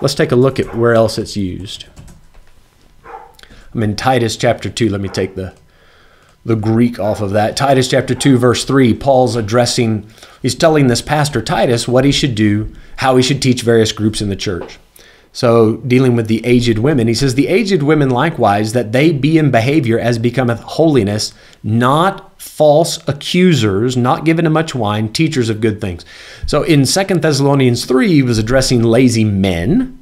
let's take a look at where else it's used. I'm in Titus chapter 2. Let me take the, the Greek off of that. Titus chapter 2, verse 3, Paul's addressing, he's telling this pastor Titus what he should do, how he should teach various groups in the church. So, dealing with the aged women, he says, The aged women likewise, that they be in behavior as becometh holiness, not false accusers, not given to much wine, teachers of good things. So, in Second Thessalonians 3, he was addressing lazy men.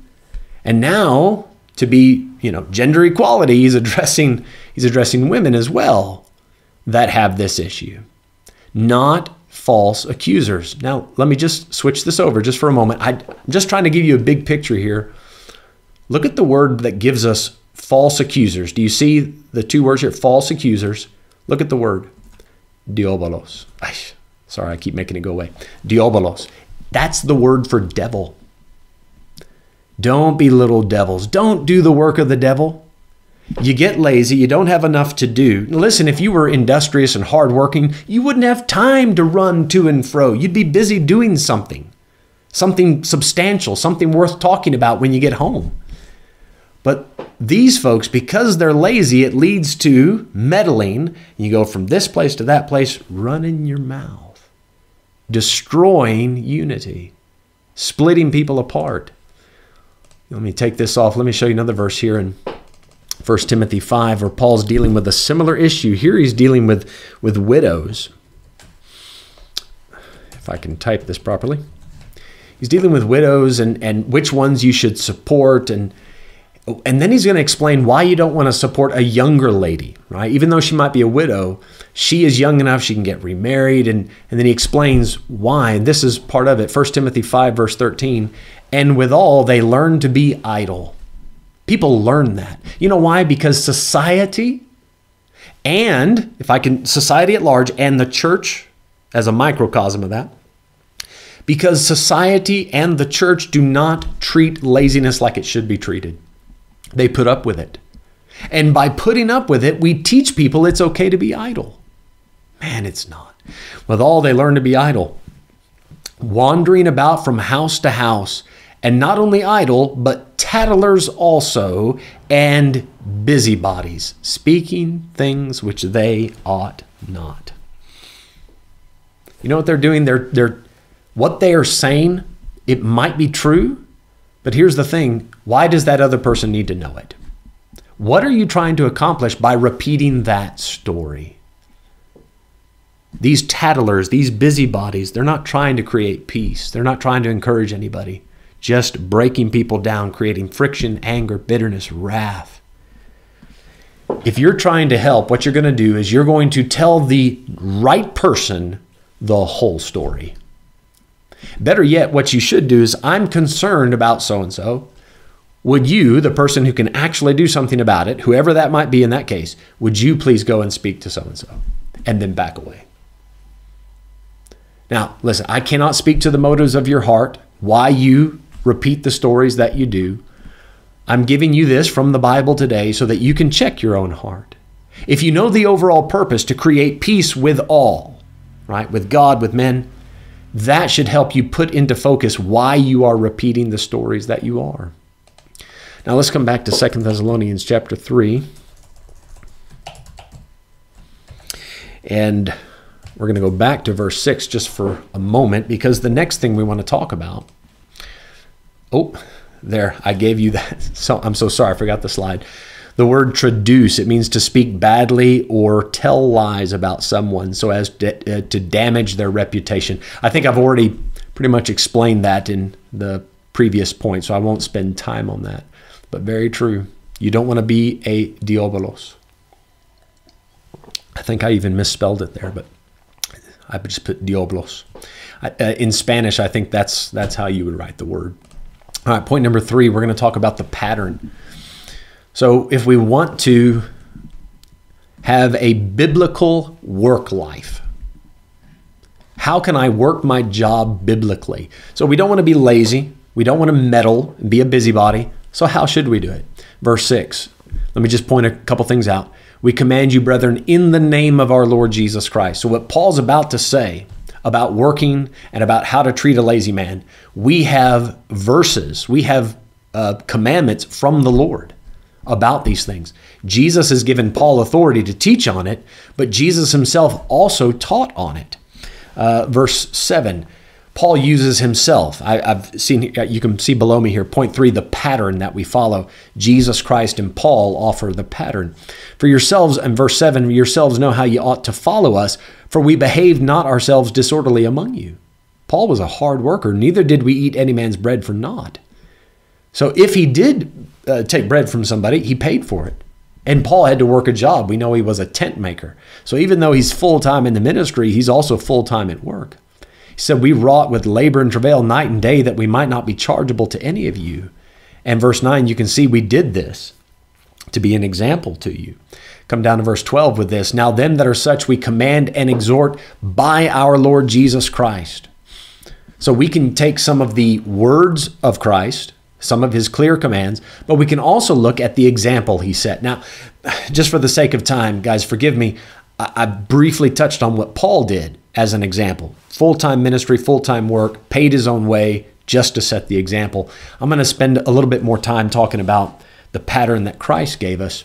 And now, to be, you know, gender equality, he's addressing, he's addressing women as well that have this issue. Not false accusers. Now, let me just switch this over just for a moment. I, am just trying to give you a big picture here. Look at the word that gives us false accusers. Do you see the two words here? False accusers. Look at the word. Diabolos. Sorry, I keep making it go away. Diabolos. That's the word for devil. Don't be little devils. Don't do the work of the devil. You get lazy, you don't have enough to do. Listen, if you were industrious and hardworking, you wouldn't have time to run to and fro. You'd be busy doing something, something substantial, something worth talking about when you get home. But these folks, because they're lazy, it leads to meddling. You go from this place to that place, running your mouth, destroying unity, splitting people apart. Let me take this off. Let me show you another verse here in 1 Timothy 5, where Paul's dealing with a similar issue. Here he's dealing with, with widows. If I can type this properly. He's dealing with widows and, and which ones you should support and and then he's going to explain why you don't want to support a younger lady, right? Even though she might be a widow, she is young enough she can get remarried. And, and then he explains why. And this is part of it 1 Timothy 5, verse 13. And withal, they learn to be idle. People learn that. You know why? Because society and, if I can, society at large and the church as a microcosm of that, because society and the church do not treat laziness like it should be treated. They put up with it. And by putting up with it, we teach people it's okay to be idle. Man, it's not. With all they learn to be idle, wandering about from house to house, and not only idle, but tattlers also, and busybodies, speaking things which they ought not. You know what they're doing? They're, they're what they are saying, it might be true, but here's the thing why does that other person need to know it? What are you trying to accomplish by repeating that story? These tattlers, these busybodies, they're not trying to create peace. They're not trying to encourage anybody, just breaking people down, creating friction, anger, bitterness, wrath. If you're trying to help, what you're going to do is you're going to tell the right person the whole story. Better yet, what you should do is I'm concerned about so and so. Would you, the person who can actually do something about it, whoever that might be in that case, would you please go and speak to so and so and then back away? Now, listen, I cannot speak to the motives of your heart, why you repeat the stories that you do. I'm giving you this from the Bible today so that you can check your own heart. If you know the overall purpose to create peace with all, right, with God, with men, that should help you put into focus why you are repeating the stories that you are. Now let's come back to Second Thessalonians chapter 3. And we're going to go back to verse 6 just for a moment because the next thing we want to talk about. Oh, there, I gave you that. [LAUGHS] So I'm so sorry, I forgot the slide. The word traduce, it means to speak badly or tell lies about someone so as to, uh, to damage their reputation. I think I've already pretty much explained that in the previous point, so I won't spend time on that. But very true. You don't want to be a diabolos. I think I even misspelled it there, but I just put diablos. Uh, in Spanish, I think that's that's how you would write the word. All right, point number three, we're going to talk about the pattern. So, if we want to have a biblical work life, how can I work my job biblically? So, we don't want to be lazy. We don't want to meddle and be a busybody. So, how should we do it? Verse 6. Let me just point a couple things out. We command you, brethren, in the name of our Lord Jesus Christ. So, what Paul's about to say about working and about how to treat a lazy man, we have verses, we have uh, commandments from the Lord about these things. Jesus has given Paul authority to teach on it, but Jesus himself also taught on it. Uh, verse 7 Paul uses himself. I, have seen, you can see below me here, point three, the pattern that we follow. Jesus Christ and Paul offer the pattern. For yourselves, and verse seven, yourselves know how you ought to follow us, for we behaved not ourselves disorderly among you. Paul was a hard worker, neither did we eat any man's bread for naught. So if he did uh, take bread from somebody, he paid for it. And Paul had to work a job. We know he was a tent maker. So even though he's full time in the ministry, he's also full time at work. He said, We wrought with labor and travail night and day that we might not be chargeable to any of you. And verse 9, you can see we did this to be an example to you. Come down to verse 12 with this. Now, them that are such we command and exhort by our Lord Jesus Christ. So we can take some of the words of Christ, some of his clear commands, but we can also look at the example he set. Now, just for the sake of time, guys, forgive me. I briefly touched on what Paul did as an example. Full time ministry, full time work, paid his own way just to set the example. I'm going to spend a little bit more time talking about the pattern that Christ gave us.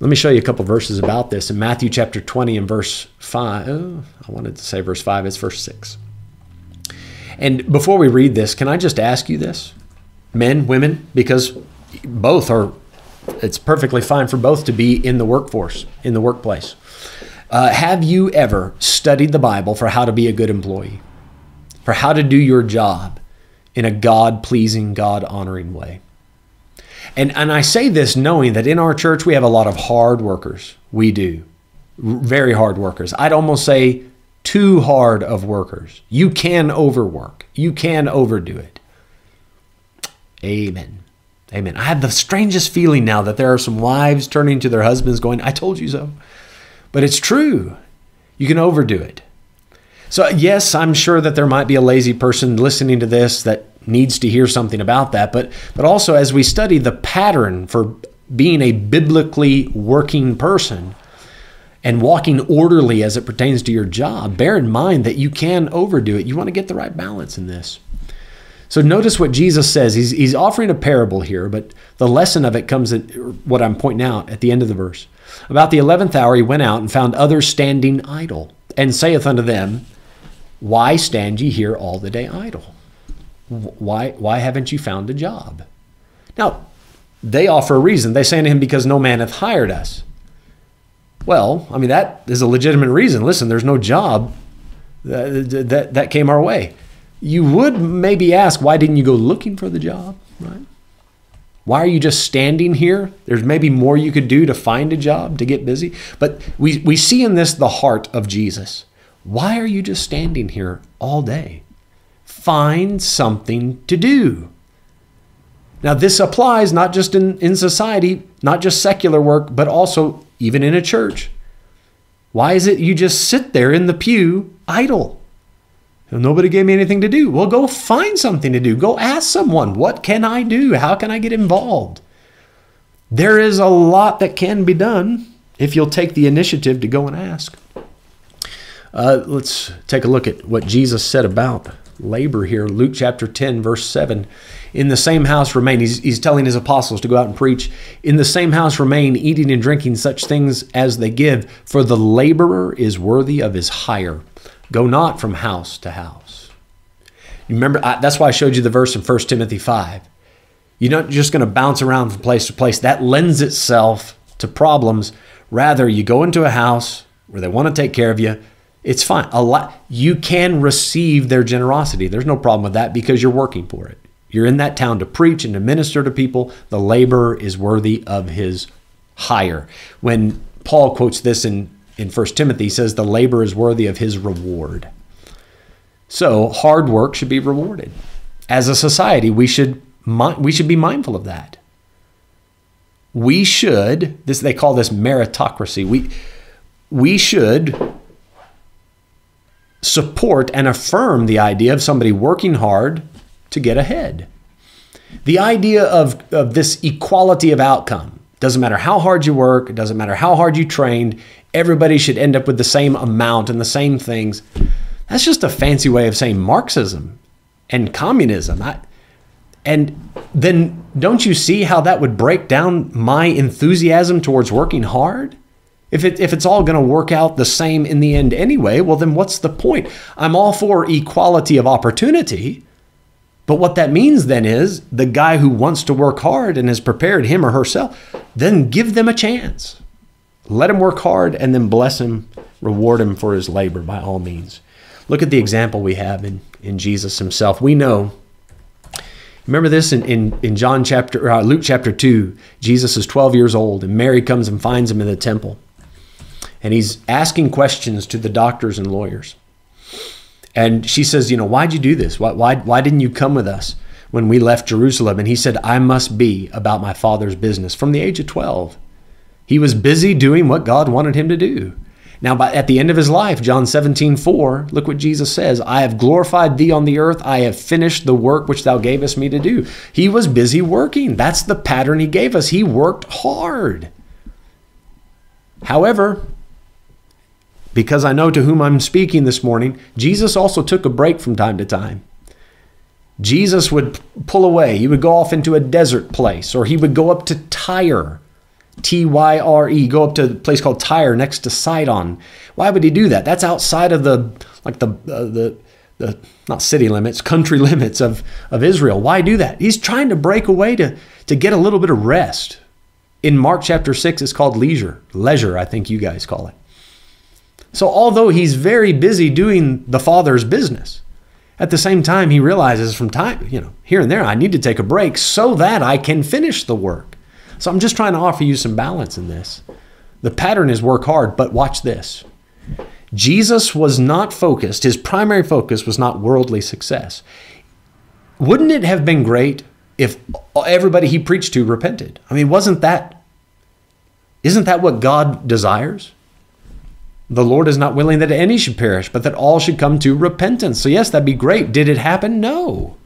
Let me show you a couple verses about this. In Matthew chapter 20 and verse 5, oh, I wanted to say verse 5, it's verse 6. And before we read this, can I just ask you this? Men, women, because both are, it's perfectly fine for both to be in the workforce, in the workplace. Uh, have you ever studied the Bible for how to be a good employee, for how to do your job in a God pleasing, God honoring way? And, and I say this knowing that in our church we have a lot of hard workers. We do. Very hard workers. I'd almost say too hard of workers. You can overwork, you can overdo it. Amen. Amen. I have the strangest feeling now that there are some wives turning to their husbands going, I told you so. But it's true. You can overdo it. So, yes, I'm sure that there might be a lazy person listening to this that needs to hear something about that, but but also as we study the pattern for being a biblically working person and walking orderly as it pertains to your job, bear in mind that you can overdo it. You want to get the right balance in this. So notice what Jesus says. He's, he's offering a parable here, but the lesson of it comes at what I'm pointing out at the end of the verse. About the eleventh hour, he went out and found others standing idle, and saith unto them, Why stand ye here all the day idle? Why, why haven't you found a job? Now, they offer a reason. They say to him, Because no man hath hired us. Well, I mean, that is a legitimate reason. Listen, there's no job uh, that, that, that came our way. You would maybe ask, why didn't you go looking for the job, right? Why are you just standing here? There's maybe more you could do to find a job, to get busy. But we, we see in this the heart of Jesus. Why are you just standing here all day? Find something to do. Now, this applies not just in, in society, not just secular work, but also even in a church. Why is it you just sit there in the pew idle? Nobody gave me anything to do. Well, go find something to do. Go ask someone, what can I do? How can I get involved? There is a lot that can be done if you'll take the initiative to go and ask. Uh, let's take a look at what Jesus said about labor here. Luke chapter 10, verse 7. In the same house remain, he's, he's telling his apostles to go out and preach. In the same house remain, eating and drinking such things as they give, for the laborer is worthy of his hire. Go not from house to house. You remember, I, that's why I showed you the verse in 1 Timothy 5. You're not just going to bounce around from place to place. That lends itself to problems. Rather, you go into a house where they want to take care of you. It's fine. A lot you can receive their generosity. There's no problem with that because you're working for it. You're in that town to preach and to minister to people. The laborer is worthy of his hire. When Paul quotes this in in 1 Timothy he says the labor is worthy of his reward. So hard work should be rewarded. As a society, we should we should be mindful of that. We should this they call this meritocracy. We we should support and affirm the idea of somebody working hard to get ahead. The idea of, of this equality of outcome doesn't matter how hard you work, it doesn't matter how hard you trained, everybody should end up with the same amount and the same things. That's just a fancy way of saying Marxism and communism. I, and then don't you see how that would break down my enthusiasm towards working hard? If, it, if it's all going to work out the same in the end anyway, well, then what's the point? I'm all for equality of opportunity. But what that means then is the guy who wants to work hard and has prepared him or herself, then give them a chance. Let him work hard and then bless him, reward him for his labor by all means. Look at the example we have in, in Jesus himself. We know, remember this in, in, in John chapter, uh, Luke chapter 2, Jesus is 12 years old and Mary comes and finds him in the temple. And he's asking questions to the doctors and lawyers. And she says, You know, why'd you do this? Why, why, why didn't you come with us when we left Jerusalem? And he said, I must be about my father's business from the age of 12. He was busy doing what God wanted him to do. Now, by, at the end of his life, John 17, 4, look what Jesus says I have glorified thee on the earth. I have finished the work which thou gavest me to do. He was busy working. That's the pattern he gave us. He worked hard. However, because I know to whom I'm speaking this morning, Jesus also took a break from time to time. Jesus would pull away. He would go off into a desert place, or he would go up to Tyre T Y R E, go up to a place called Tyre next to Sidon. Why would he do that? That's outside of the like the uh, the the not city limits, country [LAUGHS] limits of of Israel. Why do that? He's trying to break away to to get a little bit of rest. In Mark chapter 6 it's called leisure. Leisure, I think you guys call it. So although he's very busy doing the father's business, at the same time he realizes from time, you know, here and there I need to take a break so that I can finish the work. So I'm just trying to offer you some balance in this. The pattern is work hard, but watch this. Jesus was not focused, his primary focus was not worldly success. Wouldn't it have been great if everybody he preached to repented? I mean, wasn't that, isn't that what God desires? The Lord is not willing that any should perish, but that all should come to repentance. So, yes, that'd be great. Did it happen? No.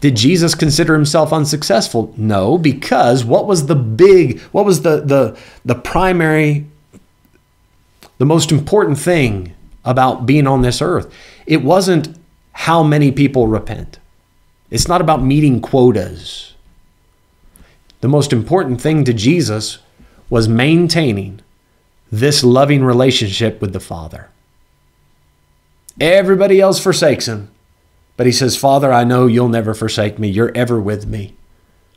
Did Jesus consider himself unsuccessful? No, because what was the big, what was the the the primary the most important thing about being on this earth? It wasn't how many people repent. It's not about meeting quotas. The most important thing to Jesus was maintaining this loving relationship with the Father. Everybody else forsakes him, but he says, Father, I know you'll never forsake me. You're ever with me.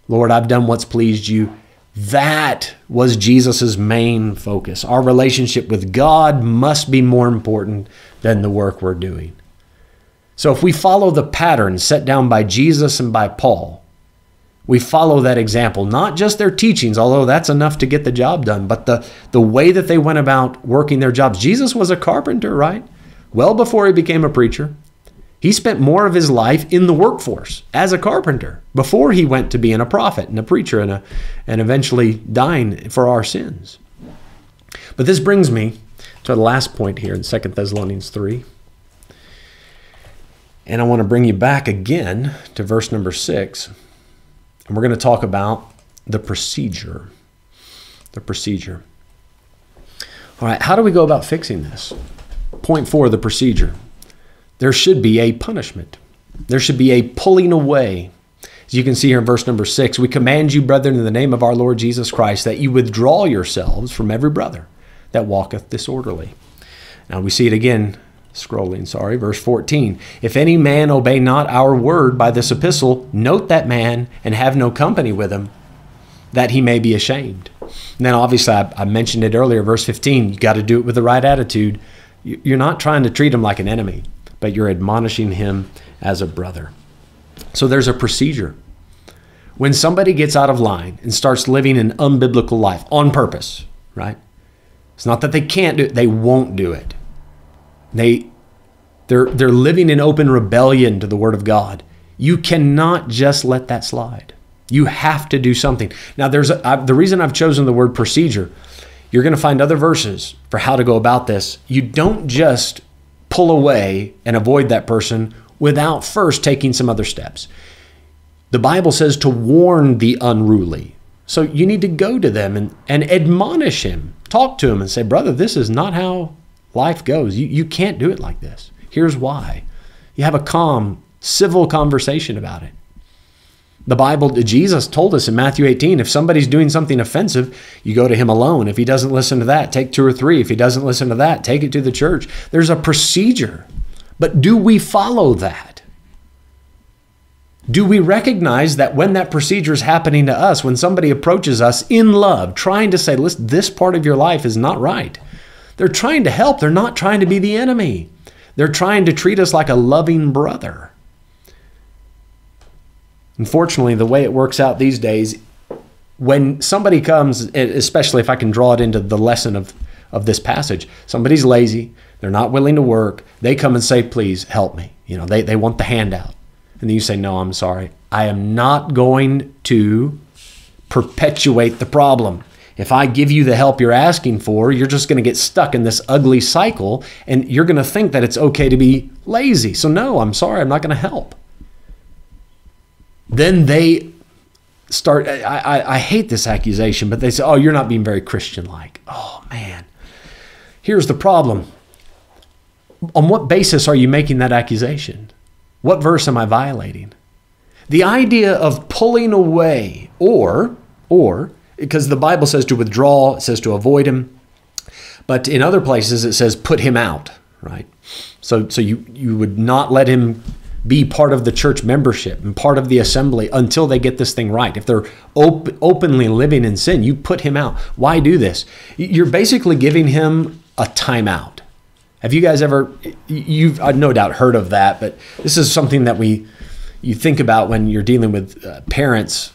Lord, I've done what's pleased you. That was Jesus' main focus. Our relationship with God must be more important than the work we're doing. So if we follow the pattern set down by Jesus and by Paul, we follow that example, not just their teachings, although that's enough to get the job done, but the, the way that they went about working their jobs. Jesus was a carpenter, right? Well before he became a preacher. He spent more of his life in the workforce as a carpenter before he went to being a prophet and a preacher and, a, and eventually dying for our sins. But this brings me to the last point here in 2 Thessalonians 3. And I want to bring you back again to verse number 6. And we're going to talk about the procedure. The procedure. All right, how do we go about fixing this? Point four the procedure. There should be a punishment, there should be a pulling away. As you can see here in verse number six, we command you, brethren, in the name of our Lord Jesus Christ, that you withdraw yourselves from every brother that walketh disorderly. Now we see it again scrolling, sorry, verse 14. If any man obey not our word by this epistle, note that man and have no company with him, that he may be ashamed. And then obviously, I, I mentioned it earlier, verse 15, you got to do it with the right attitude. You're not trying to treat him like an enemy, but you're admonishing him as a brother. So there's a procedure. When somebody gets out of line and starts living an unbiblical life on purpose, right? It's not that they can't do it, they won't do it. They they're they're living in open rebellion to the word of God. You cannot just let that slide. You have to do something. Now there's a, I, the reason I've chosen the word procedure. You're going to find other verses for how to go about this. You don't just pull away and avoid that person without first taking some other steps. The Bible says to warn the unruly. So you need to go to them and, and admonish him. Talk to him and say, Brother, this is not how life goes. You, you can't do it like this. Here's why. You have a calm, civil conversation about it. The Bible, Jesus told us in Matthew 18 if somebody's doing something offensive, you go to him alone. If he doesn't listen to that, take two or three. If he doesn't listen to that, take it to the church. There's a procedure. But do we follow that? Do we recognize that when that procedure is happening to us, when somebody approaches us in love, trying to say, listen, this part of your life is not right, they're trying to help. They're not trying to be the enemy. They're trying to treat us like a loving brother. Unfortunately, the way it works out these days, when somebody comes, especially if I can draw it into the lesson of, of this passage, somebody's lazy, they're not willing to work, they come and say, please help me. You know, they, they want the handout. And then you say, no, I'm sorry. I am not going to perpetuate the problem. If I give you the help you're asking for, you're just going to get stuck in this ugly cycle and you're going to think that it's okay to be lazy. So, no, I'm sorry, I'm not going to help. Then they start, I, I, I hate this accusation, but they say, oh, you're not being very Christian like. Oh, man. Here's the problem. On what basis are you making that accusation? What verse am I violating? The idea of pulling away or, or, because the Bible says to withdraw, it says to avoid him. But in other places it says put him out, right? So so you you would not let him be part of the church membership and part of the assembly until they get this thing right. If they're op- openly living in sin, you put him out. Why do this? You're basically giving him a timeout. Have you guys ever you've I've no doubt heard of that, but this is something that we you think about when you're dealing with uh, parents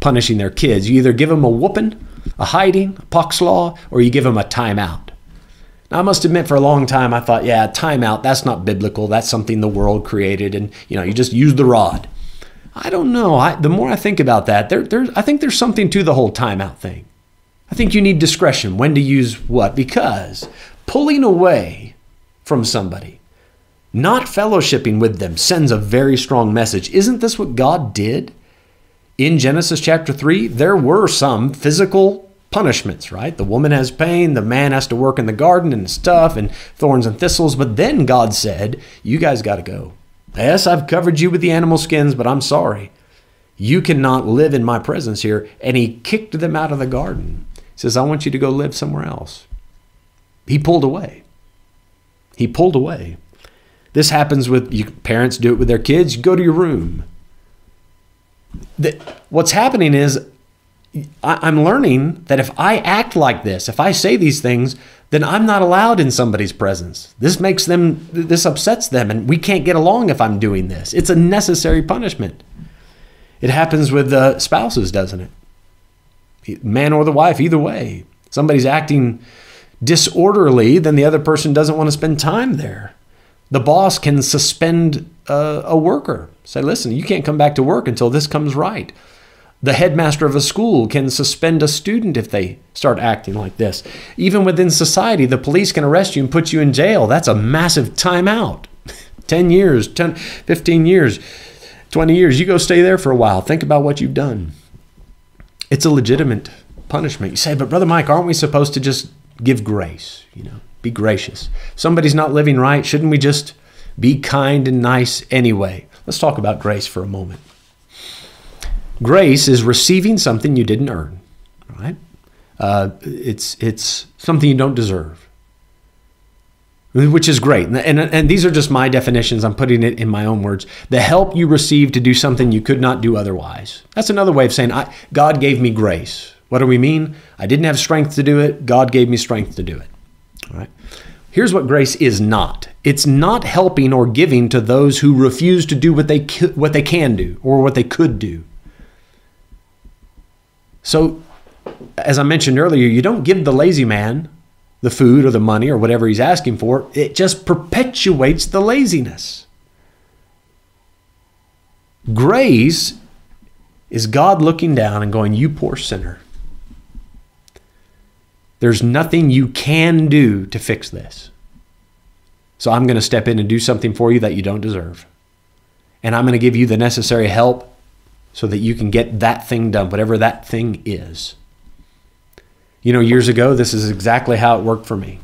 punishing their kids. You either give them a whooping, a hiding, a pak slae, or you give them a timeout. Now, I must admit, for a long time, I thought, yeah, timeout, that's not biblical. That's something the world created, and you know, you just use the rod. I don't know. I, the more I think about that, there, there, I think there's something to the whole timeout thing. I think you need discretion when to use what, because pulling away from somebody not fellowshipping with them sends a very strong message. Isn't this what God did? In Genesis chapter 3, there were some physical punishments, right? The woman has pain, the man has to work in the garden and stuff, and thorns and thistles. But then God said, You guys got to go. Yes, I've covered you with the animal skins, but I'm sorry. You cannot live in my presence here. And he kicked them out of the garden. He says, I want you to go live somewhere else. He pulled away. He pulled away. This happens with you, parents do it with their kids. You go to your room. The, what's happening is I, I'm learning that if I act like this, if I say these things, then I'm not allowed in somebody's presence. This makes them, this upsets them, and we can't get along if I'm doing this. It's a necessary punishment. It happens with uh, spouses, doesn't it? Man or the wife, either way. Somebody's acting disorderly, then the other person doesn't want to spend time there. The boss can suspend a, a worker, say, listen, you can't come back to work until this comes right. The headmaster of a school can suspend a student if they start acting like this. Even within society, the police can arrest you and put you in jail. That's a massive timeout. [LAUGHS] 10 years, 10, 15 years, 20 years. You go stay there for a while. Think about what you've done. It's a legitimate punishment. You say, but Brother Mike, aren't we supposed to just give grace? You know, be gracious. Somebody's not living right. Shouldn't we just be kind and nice anyway? Let's talk about grace for a moment. Grace is receiving something you didn't earn, right? Uh, it's it's something you don't deserve, which is great. And, and and these are just my definitions. I'm putting it in my own words. The help you receive to do something you could not do otherwise. That's another way of saying I, God gave me grace. What do we mean? I didn't have strength to do it. God gave me strength to do it. All right. Here's what grace is not. It's not helping or giving to those who refuse to do what they what they can do or what they could do. So, as I mentioned earlier, you don't give the lazy man the food or the money or whatever he's asking for, it just perpetuates the laziness. Grace is God looking down and going, You poor sinner. There's nothing you can do to fix this. So I'm going to step in and do something for you that you don't deserve. And I'm going to give you the necessary help so that you can get that thing done, whatever that thing is. You know, years ago, this is exactly how it worked for me.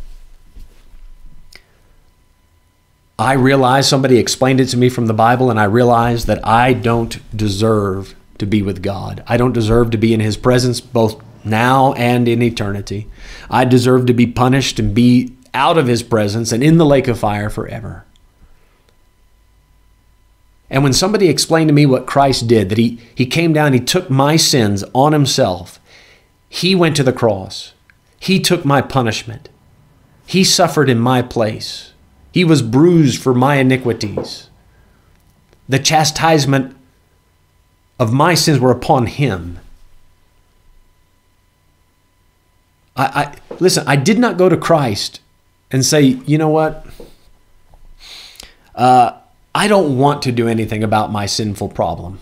I realized somebody explained it to me from the Bible, and I realized that I don't deserve to be with God. I don't deserve to be in His presence both now and in eternity. I deserve to be punished and be out of His presence and in the lake of fire forever. And when somebody explained to me what Christ did, that he, he came down, he took my sins on himself, he went to the cross, he took my punishment, he suffered in my place, he was bruised for my iniquities. The chastisement of my sins were upon him. I, I listen, I did not go to Christ and say, you know what? Uh, I don't want to do anything about my sinful problem.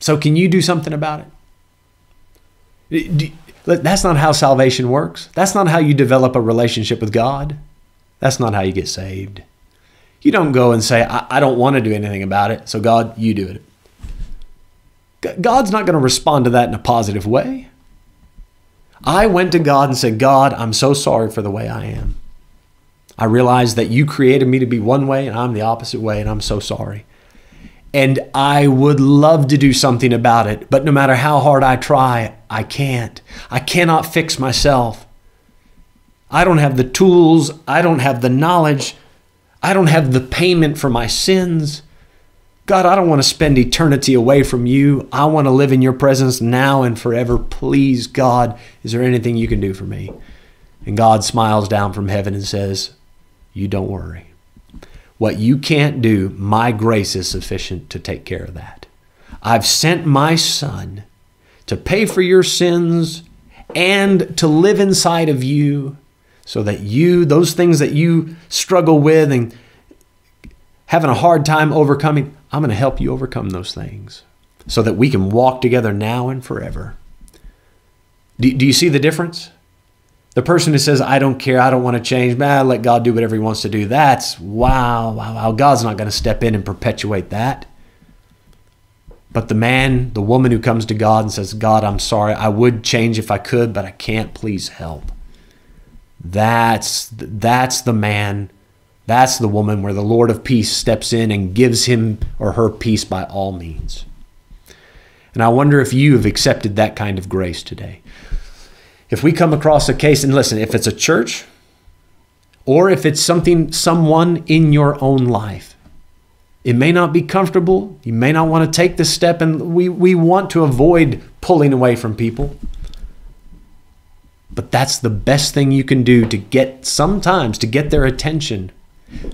So, can you do something about it? That's not how salvation works. That's not how you develop a relationship with God. That's not how you get saved. You don't go and say, I, I don't want to do anything about it, so God, you do it. God's not going to respond to that in a positive way. I went to God and said, God, I'm so sorry for the way I am. I realize that you created me to be one way and I'm the opposite way, and I'm so sorry. And I would love to do something about it, but no matter how hard I try, I can't. I cannot fix myself. I don't have the tools, I don't have the knowledge, I don't have the payment for my sins. God, I don't want to spend eternity away from you. I want to live in your presence now and forever. Please, God, is there anything you can do for me? And God smiles down from heaven and says, you don't worry. What you can't do, my grace is sufficient to take care of that. I've sent my son to pay for your sins and to live inside of you so that you, those things that you struggle with and having a hard time overcoming, I'm going to help you overcome those things so that we can walk together now and forever. Do, do you see the difference? The person who says, I don't care, I don't want to change, man, let God do whatever he wants to do. That's wow, wow, wow. God's not going to step in and perpetuate that. But the man, the woman who comes to God and says, God, I'm sorry, I would change if I could, but I can't, please help. That's, that's the man, that's the woman where the Lord of peace steps in and gives him or her peace by all means. And I wonder if you have accepted that kind of grace today. If we come across a case, and listen, if it's a church or if it's something, someone in your own life, it may not be comfortable. You may not want to take this step, and we, we want to avoid pulling away from people. But that's the best thing you can do to get sometimes to get their attention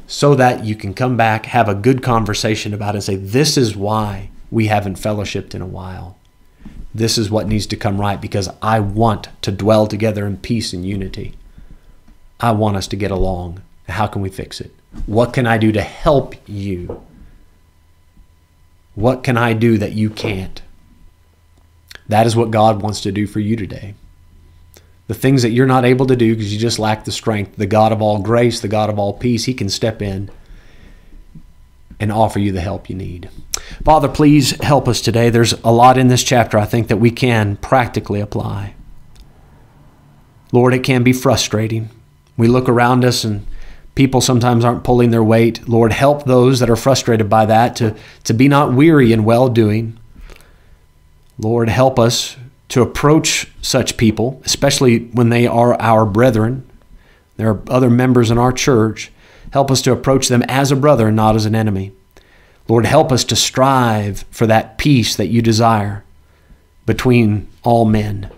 so that you can come back, have a good conversation about it, and say, This is why we haven't fellowshipped in a while. This is what needs to come right because I want to dwell together in peace and unity. I want us to get along. How can we fix it? What can I do to help you? What can I do that you can't? That is what God wants to do for you today. The things that you're not able to do because you just lack the strength, the God of all grace, the God of all peace, He can step in and offer you the help you need. Father, please help us today. There's a lot in this chapter I think that we can practically apply. Lord, it can be frustrating. We look around us and people sometimes aren't pulling their weight. Lord, help those that are frustrated by that to, to be not weary in well doing. Lord, help us to approach such people, especially when they are our brethren. There are other members in our church. Help us to approach them as a brother not as an enemy. Lord, help us to strive for that peace that you desire between all men.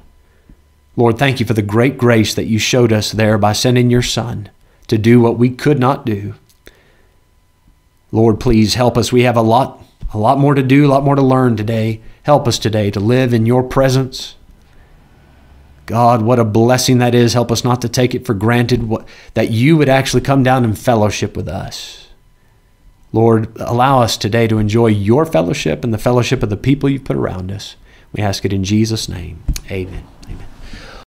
Lord, thank you for the great grace that you showed us there by sending your Son to do what we could not do. Lord, please help us. We have a lot, a lot more to do, a lot more to learn today. Help us today to live in your presence. God, what a blessing that is. Help us not to take it for granted what, that you would actually come down and fellowship with us. Lord, allow us today to enjoy your fellowship and the fellowship of the people you've put around us. We ask it in Jesus' name. Amen. Amen.